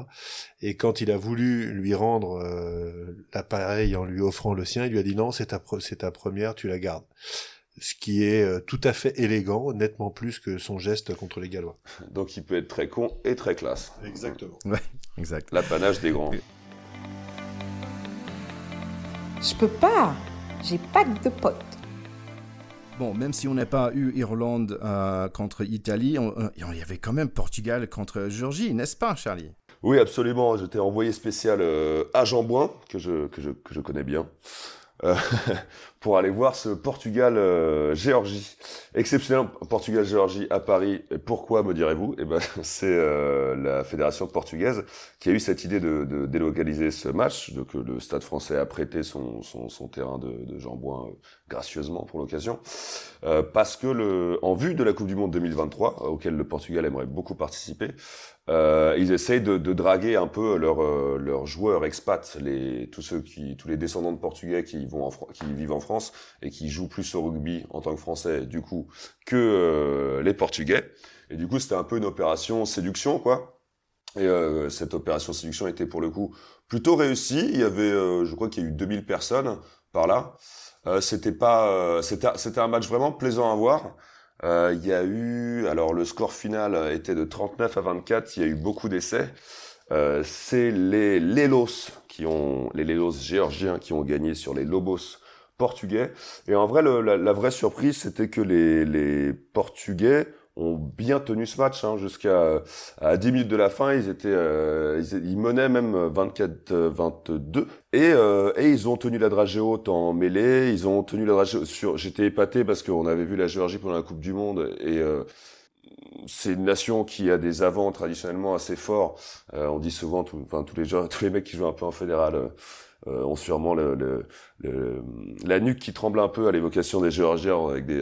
Et quand il a voulu lui rendre euh, l'appareil en lui offrant le sien, il lui a dit non, c'est ta, pre- c'est ta première, tu la gardes. Ce qui est euh, tout à fait élégant, nettement plus que son geste contre les Gallois. (laughs) Donc il peut être très con et très classe. Exactement. Exact. L'apanage des grands. Je peux pas. J'ai pas de potes. Bon, même si on n'a pas eu Irlande euh, contre Italie, on- euh, il y avait quand même Portugal contre Géorgie, n'est-ce pas, Charlie? Oui, absolument. J'étais envoyé spécial euh, à Jambouin, que je, que je, que je connais bien, euh, (laughs) pour aller voir ce Portugal-Géorgie. Exceptionnel Portugal-Géorgie à Paris. Pourquoi, me direz-vous? Eh ben, (laughs) c'est euh, la fédération portugaise qui a eu cette idée de, de délocaliser ce match. Donc, euh, le Stade français a prêté son, son, son terrain de, de euh, gracieusement pour l'occasion. Euh, parce que, le, en vue de la Coupe du Monde 2023, euh, auquel le Portugal aimerait beaucoup participer, euh, ils essayent de, de draguer un peu leurs euh, joueurs expats, les tous ceux qui tous les descendants de Portugais qui vont en qui vivent en France et qui jouent plus au rugby en tant que Français du coup que euh, les Portugais. Et du coup, c'était un peu une opération séduction quoi. Et euh, cette opération séduction était pour le coup plutôt réussie. Il y avait, euh, je crois qu'il y a eu 2000 personnes par là. Euh, c'était pas, c'était c'était un match vraiment plaisant à voir. Euh, il y a eu, alors le score final était de 39 à 24, il y a eu beaucoup d'essais. Euh, c'est les Lelos qui ont, les Lelos géorgiens qui ont gagné sur les Lobos portugais. Et en vrai, la, la vraie surprise, c'était que les, les Portugais ont bien tenu ce match hein, jusqu'à à 10 minutes de la fin. Ils étaient, euh, ils, menaient même 24-22 et, euh, et ils ont tenu la dragée haute en mêlée. Ils ont tenu la dragée sur. J'étais épaté parce qu'on avait vu la Géorgie pendant la Coupe du Monde et euh, c'est une nation qui a des avants traditionnellement assez forts. Euh, on dit souvent, tout, enfin tous les gens, (laughs) tous les mecs qui jouent un peu en fédéral. Euh, ont sûrement le, le, le- la nuque qui tremble un peu à l'évocation des Géorgiens avec des,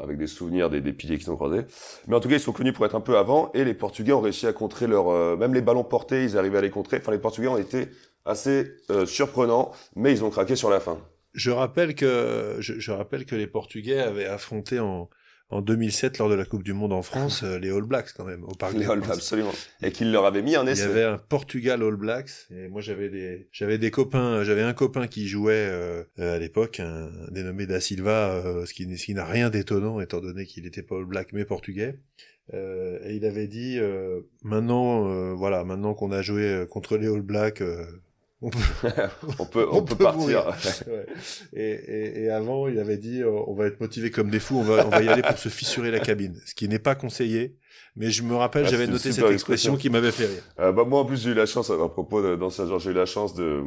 avec des souvenirs des, des piliers qui sont croisés. Mais en tout cas, ils sont connus pour être un peu avant et les Portugais ont réussi à contrer leur, euh, même les ballons portés, ils arrivaient à les contrer. Enfin, les Portugais ont été assez euh, surprenants, mais ils ont craqué sur la fin. Je rappelle que je, je rappelle que les Portugais avaient affronté en en 2007 lors de la Coupe du Monde en (laughs) France euh, les All Blacks quand même au Parc Les des All, Princes. absolument. Et qu'ils leur avaient mis un Il y essai. avait un Portugal All Blacks et moi j'avais des j'avais des copains j'avais un copain qui jouait euh, euh, à l'époque un dénommé Da Silva euh, ce qui, n'est- ce qui n'a rien d'étonnant étant donné qu'il n'était pas All Black mais portugais Euh, et il avait dit euh, maintenant euh, voilà maintenant qu'on a joué euh, contre les All Blacks euh, on peut (laughs) on peut, on, on peut, peut partir. Ouais. Et, et, et avant, il avait dit, euh, on va être motivé comme des fous, on va, on va y aller pour se fissurer la cabine. Ce qui n'est pas conseillé. Mais je me rappelle, Ah, j'avais noté cette expression expression. qui m'avait fait rire. Euh, bah, moi en plus j'ai eu la chance à propos d'ancien j'ai eu la chance de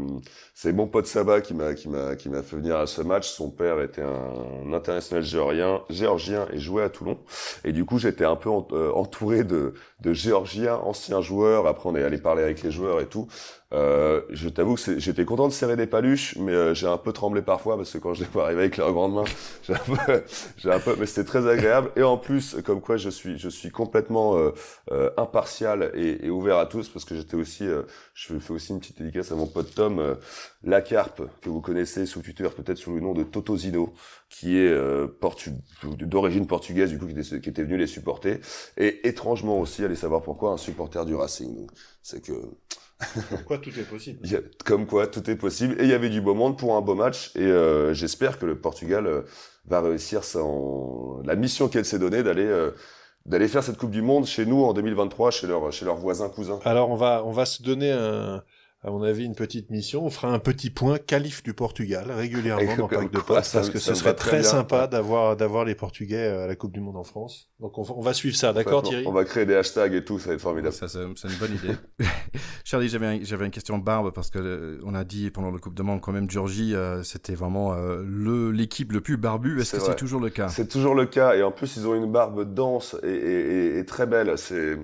c'est mon pote Saba qui m'a qui m'a qui m'a fait venir à ce match son père était un international géorgien géorgien et jouait à Toulon et du coup j'étais un peu euh, entouré de de géorgiens anciens joueurs après on est allé parler avec les joueurs et tout euh, je t'avoue que j'étais content de serrer des paluches mais euh, j'ai un peu tremblé parfois parce que quand je les vois arriver avec leurs grandes mains (laughs) j'ai un peu un peu mais c'était très agréable. Et en plus comme quoi je suis je suis complètement euh, euh, impartial et, et ouvert à tous parce que j'étais aussi euh, je fais aussi une petite dédicace à mon pote Tom euh, Lacarpe que vous connaissez sous Twitter peut-être sous le nom de Totozino qui est portu- d'origine portugaise du coup qui était, qui était venu les supporter. Et étrangement aussi allez savoir pourquoi un supporter du Racing. C'est que Pourquoi tout est possible. (laughs) Comme quoi tout est possible. Et il y avait du beau monde pour un beau match. Et euh, j'espère que le Portugal euh, va réussir son la mission qu'elle s'est donnée d'aller euh, d'aller faire cette Coupe du Monde chez nous en 2023 chez leurs chez leurs voisins cousins. Alors, on va, on va se donner un, à mon avis, une petite mission. On fera un petit point qualif du Portugal régulièrement dans Pack de Potes parce que ce serait très, sympa d'avoir d'avoir les Portugais à la Coupe du Monde en France. Donc on, va suivre ça, d'accord Thierry? On va créer des hashtags et tout, ça va être formidable. Ça, c'est une bonne idée. (laughs) Charlie, j'avais j'avais une question barbe parce que euh, on a dit pendant le Coupe du Monde quand même Georgie, euh, c'était vraiment euh, le l'équipe le plus barbu. Est-ce que c'est toujours le cas? C'est toujours le cas et en plus ils ont une barbe dense et, et, et très belle. C'est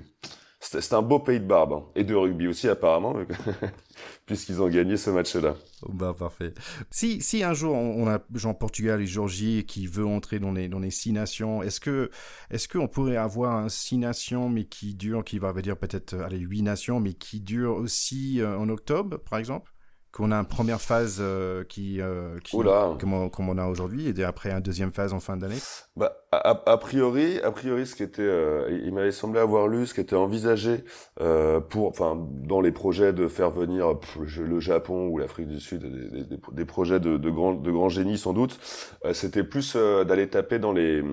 c'est un beau pays de barbe hein. et de rugby aussi apparemment. (laughs) puisqu'ils ont gagné ce match-là. Bah, parfait. Si, un jour on a Jean Portugal et Georgie qui veut entrer dans les, six nations, est-ce que est-ce qu'on pourrait avoir un six nations mais qui dure, qui va dire peut-être allez huit nations mais qui dure aussi euh, en octobre par exemple? Qu'on a une première phase euh, qui, euh, qui comme, on, comme, on, a aujourd'hui et après une deuxième phase en fin d'année. Bah, a, priori, a priori, ce qui était, euh, il m'avait semblé avoir lu, ce qui était envisagé euh, pour, enfin, dans les projets de faire venir le Japon ou l'Afrique du Sud, des, des, des projets de, de grands de grands génies sans doute, euh, c'était plus d'aller taper dans les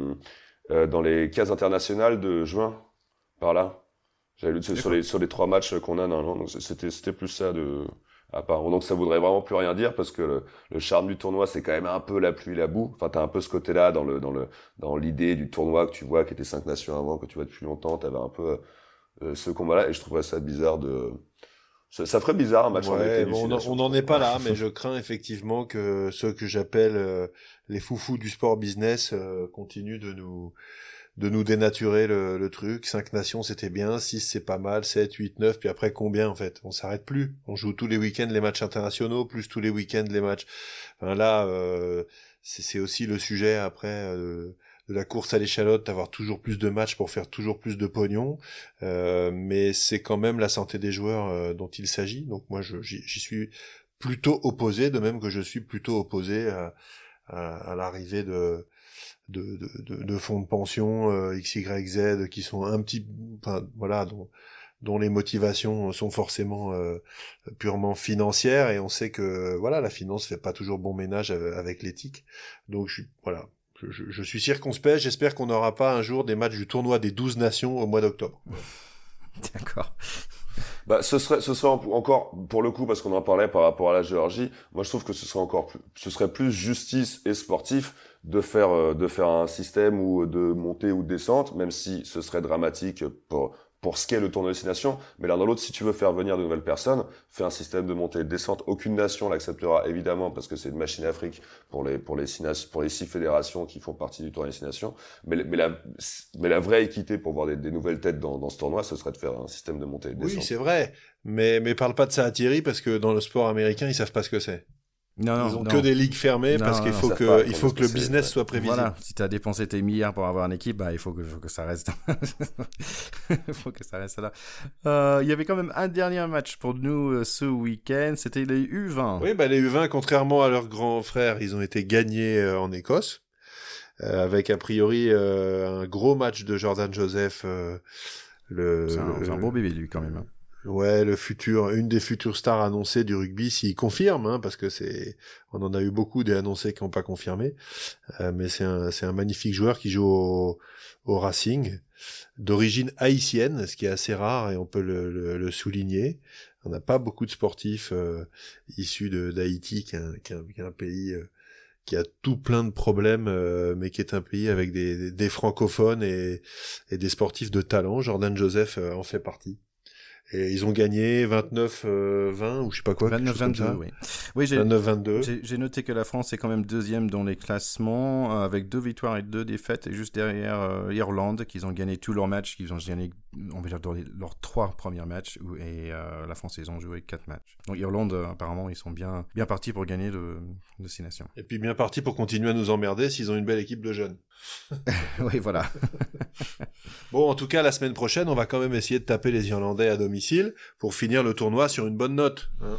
dans les cases internationales de juin, par là. J'avais lu sur les sur les trois matchs qu'on a normalement, donc c'était c'était plus ça de donc ça voudrait vraiment plus rien dire parce que le, charme du tournoi c'est quand même un peu la pluie la boue. Enfin t'as un peu ce côté-là dans le dans le dans l'idée du tournoi que tu vois qui était cinq nations avant que tu vois depuis longtemps. T'avais un peu euh, ce combat-là et je trouverais ça bizarre de ça, ferait bizarre un match en été. on n'en est pas là, (laughs) mais je crains effectivement que ceux que j'appelle euh, les foufous du sport business euh, continuent de nous de nous dénaturer le, le truc. Cinq nations, c'était bien. Six, c'est pas mal. Sept, huit, neuf. Puis après, combien, en fait? On s'arrête plus. On joue tous les week-ends les matchs internationaux, plus tous les week-ends les matchs. Enfin, là, euh, c'est aussi le sujet après, euh, de la course à l'échalote, d'avoir toujours plus de matchs pour faire toujours plus de pognon. Euh, mais c'est quand même la santé des joueurs euh, dont il s'agit. Donc moi, j'y suis plutôt opposé, de même que je suis plutôt opposé à, à, à l'arrivée de de, de, de, fonds de pension euh, X, Y, Z qui sont un petit, enfin, voilà, dont, dont les motivations sont forcément euh, purement financières. Et on sait que voilà la finance fait pas toujours bon ménage avec l'éthique. Donc je voilà je, je suis circonspect. J'espère qu'on n'aura pas un jour des matchs du tournoi des 12 nations au mois d'octobre. (laughs) D'accord. Bah, ce serait, ce serait encore, pour le coup, parce qu'on en parlait par rapport à la Géorgie, moi je trouve que ce serait encore plus, ce serait plus justice et sportif de faire euh, de faire un système ou de montée ou de descente, même si ce serait dramatique pour pour ce qu'est le tournoi de destination. Mais l'un dans l'autre, si tu veux faire venir de nouvelles personnes, fais un système de montée et de descente. Aucune nation l'acceptera évidemment parce que c'est une machine Afrique pour les pour les six pour les six fédérations qui font partie du tournoi de destination. Mais mais la mais la vraie équité pour voir des, des nouvelles têtes dans, dans ce tournoi, ce serait de faire un système de montée et de descente. Oui, c'est vrai. Mais mais parle pas de ça à Thierry parce que dans le sport américain, ils savent pas ce que c'est. Non, Ils ont que des ligues fermées parce qu'il faut que, il faut que le business soit prévisible. Voilà, si tu as dépensé tes milliards pour avoir une équipe, bah, il faut que, faut que ça reste. (laughs) il faut que ça reste là. Euh, il y avait quand même un dernier match pour nous euh, ce week-end, c'était les U20. Oui, bah, les U20, contrairement à leurs grands frères, ils ont été gagnés euh, en Écosse. avec a priori un gros match de Jordan Joseph. le, c'est un, beau bébé lui quand même. Hein. Ouais, le futur, une des futures stars annoncées du rugby, s'il confirme, hein, parce que c'est, on en a eu beaucoup des annoncés qui n'ont pas confirmé, euh, mais c'est un, c'est un magnifique joueur qui joue au, au Racing, d'origine haïtienne, ce qui est assez rare et on peut le, le, souligner. On n'a pas beaucoup de sportifs euh, issus d'Haïti, qui est un, un, pays euh, qui a tout plein de problèmes, euh, mais qui est un pays avec des, des francophones et, et, des sportifs de talent. Jordan Joseph en fait partie. Et ils ont gagné 29-20 euh, ou je sais pas quoi. 29-22, oui. Oui, j'ai 29-22. J'ai noté que la France est quand même deuxième dans les classements euh, avec deux victoires et deux défaites, et juste derrière euh, Irlande, qu'ils ont gagné tous leurs matchs, qu'ils ont gagné, on va dire, dans leurs trois premiers matchs, et la France, ils ont joué quatre matchs. Donc Irlande, apparemment, ils sont bien, bien partis pour gagner de, six nations. Et puis bien partis pour continuer à nous emmerder s'ils ont une belle équipe de jeunes. (laughs) oui, voilà. (laughs) bon, en tout cas, la semaine prochaine, on va quand même essayer de taper les Irlandais à domicile pour finir le tournoi sur une bonne note. Hein.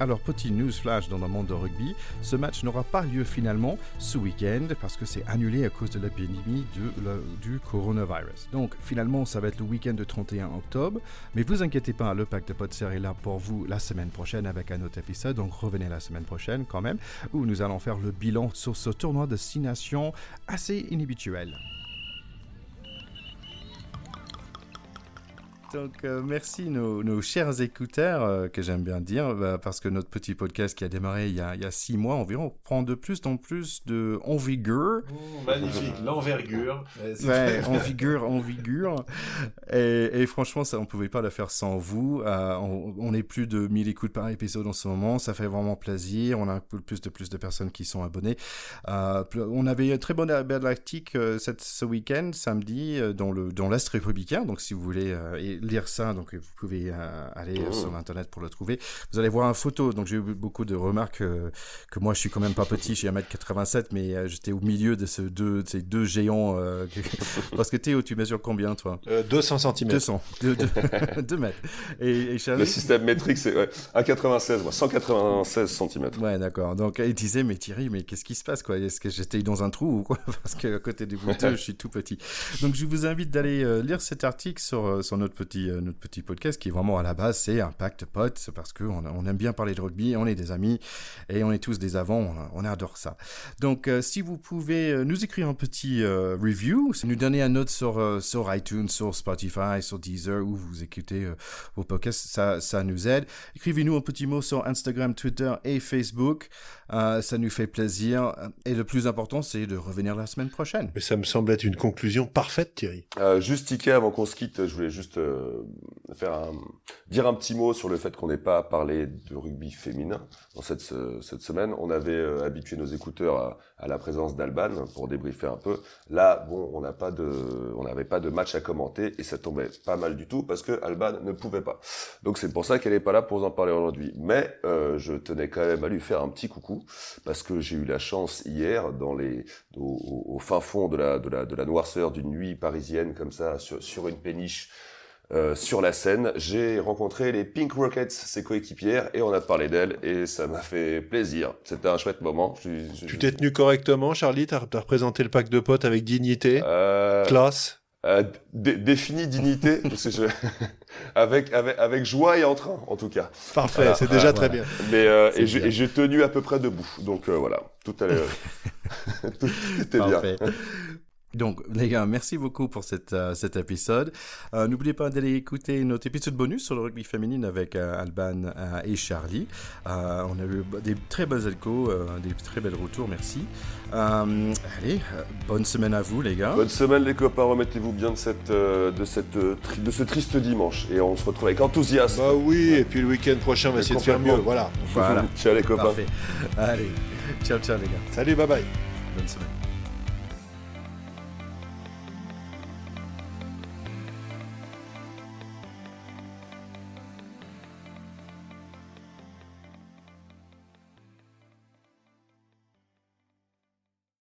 Alors, petit news flash dans le monde de rugby, ce match n'aura pas lieu finalement ce week-end parce que c'est annulé à cause de l'épidémie du coronavirus. Donc, finalement, ça va être le week-end de 31 octobre. Mais vous inquiétez pas, le pack de potes est là pour vous la semaine prochaine avec un autre épisode. Donc, revenez la semaine prochaine quand même, où nous allons faire le bilan sur ce tournoi de 6 nations assez inhabituel. Donc, euh, merci nos, nos, chers écouteurs, euh, que j'aime bien dire, bah, parce que notre petit podcast qui a démarré il y a, il y a six mois environ prend de plus en plus de envergure. Mmh, magnifique, l'envergure. Ouais, (laughs) envergure, envergure. Et, et franchement, ça, on pouvait pas le faire sans vous. Euh, on, on, est plus de 1000 écoutes par épisode en ce moment. Ça fait vraiment plaisir. On a plus de plus de personnes qui sont abonnées. On avait un très bon lactique cette, ce week-end, samedi, dans le dans l'Est républicain. Donc, si vous voulez lire ça, donc vous pouvez euh, aller oh. sur internet pour le trouver. Vous allez voir une photo. Donc j'ai eu beaucoup de remarques euh, que moi je suis quand même pas petit, je suis 1m87, mais euh, j'étais au milieu de, ce deux, de ces deux géants. (laughs) Parce que Théo, tu mesures combien toi? 200 cm. 200, 2, mètres. Et, et Le système métrique, c'est ouais, 1,96, moi, 196 cm. Ouais, d'accord. Donc il disait, mais Thierry, mais qu'est-ce qui se passe quoi? Est-ce que j'étais dans un trou ou quoi? Parce qu'à côté des vous je suis tout petit. Donc je vous invite d'aller lire cet article sur, sur notre petit euh, notre petit podcast qui est vraiment à la base, c'est un pacte potes parce qu'on on aime bien parler de rugby, on est des amis et on est tous des avants, on, adore ça. Donc, euh, si vous pouvez euh, nous écrire un petit review, nous donner un note sur, sur iTunes, sur Spotify, sur Deezer, où vous écoutez vos podcasts, ça, ça nous aide. Écrivez-nous un petit mot sur Instagram, Twitter et Facebook. Ça nous fait plaisir. Et le plus important, c'est de revenir la semaine prochaine. Mais ça me semble être une conclusion parfaite, Thierry. juste ticket avant qu'on se quitte, je voulais juste faire un, dire un petit mot sur le fait qu'on n'ait pas parlé de rugby féminin dans cette, cette semaine. On avait euh, habitué nos écouteurs à, à la présence d'Alban pour débriefer un peu. Là, bon, on n'a pas de, on n'avait pas de match à commenter et ça tombait pas mal du tout parce que Alban ne pouvait pas. Donc c'est pour ça qu'elle est pas là pour en parler aujourd'hui. Mais euh, je tenais quand même à lui faire un petit coucou parce que j'ai eu la chance hier dans les, au, au, fin fond de la, de la, de la noirceur d'une nuit parisienne comme ça sur, sur une péniche euh, sur la scène, j'ai rencontré les Pink Rockets, ses coéquipières, et on a parlé d'elles, et ça m'a fait plaisir. C'était un chouette moment. Tu t'es tenu correctement, Charlie? T'as as représenté le pack de potes avec dignité, euh... classe? Euh, défini dignité, (laughs) (laughs) avec, avec, avec joie et entrain, en tout cas. Parfait, c'est déjà très bien. Mais, euh, et j'ai tenu à peu près debout. Donc euh, voilà, tout allait. (laughs) tout, était bien. Donc, les gars, merci beaucoup pour cette, euh, cet épisode. Euh, N'oubliez pas d'aller écouter notre épisode bonus sur le rugby féminine avec euh, Alban euh, et Charlie. on a eu des très belles échos, des très belles retours, merci. allez, bonne semaine à vous, les gars. Bonne semaine, les copains. Remettez-vous bien de, cette, de, cette, de ce triste dimanche. Et on se retrouve avec enthousiasme. Bah oui, et puis le week-end prochain, on va essayer de faire mieux. Voilà. voilà. ciao, les copains. Parfait. Allez, ciao, ciao, les gars. Salut, bye bye. Bonne semaine.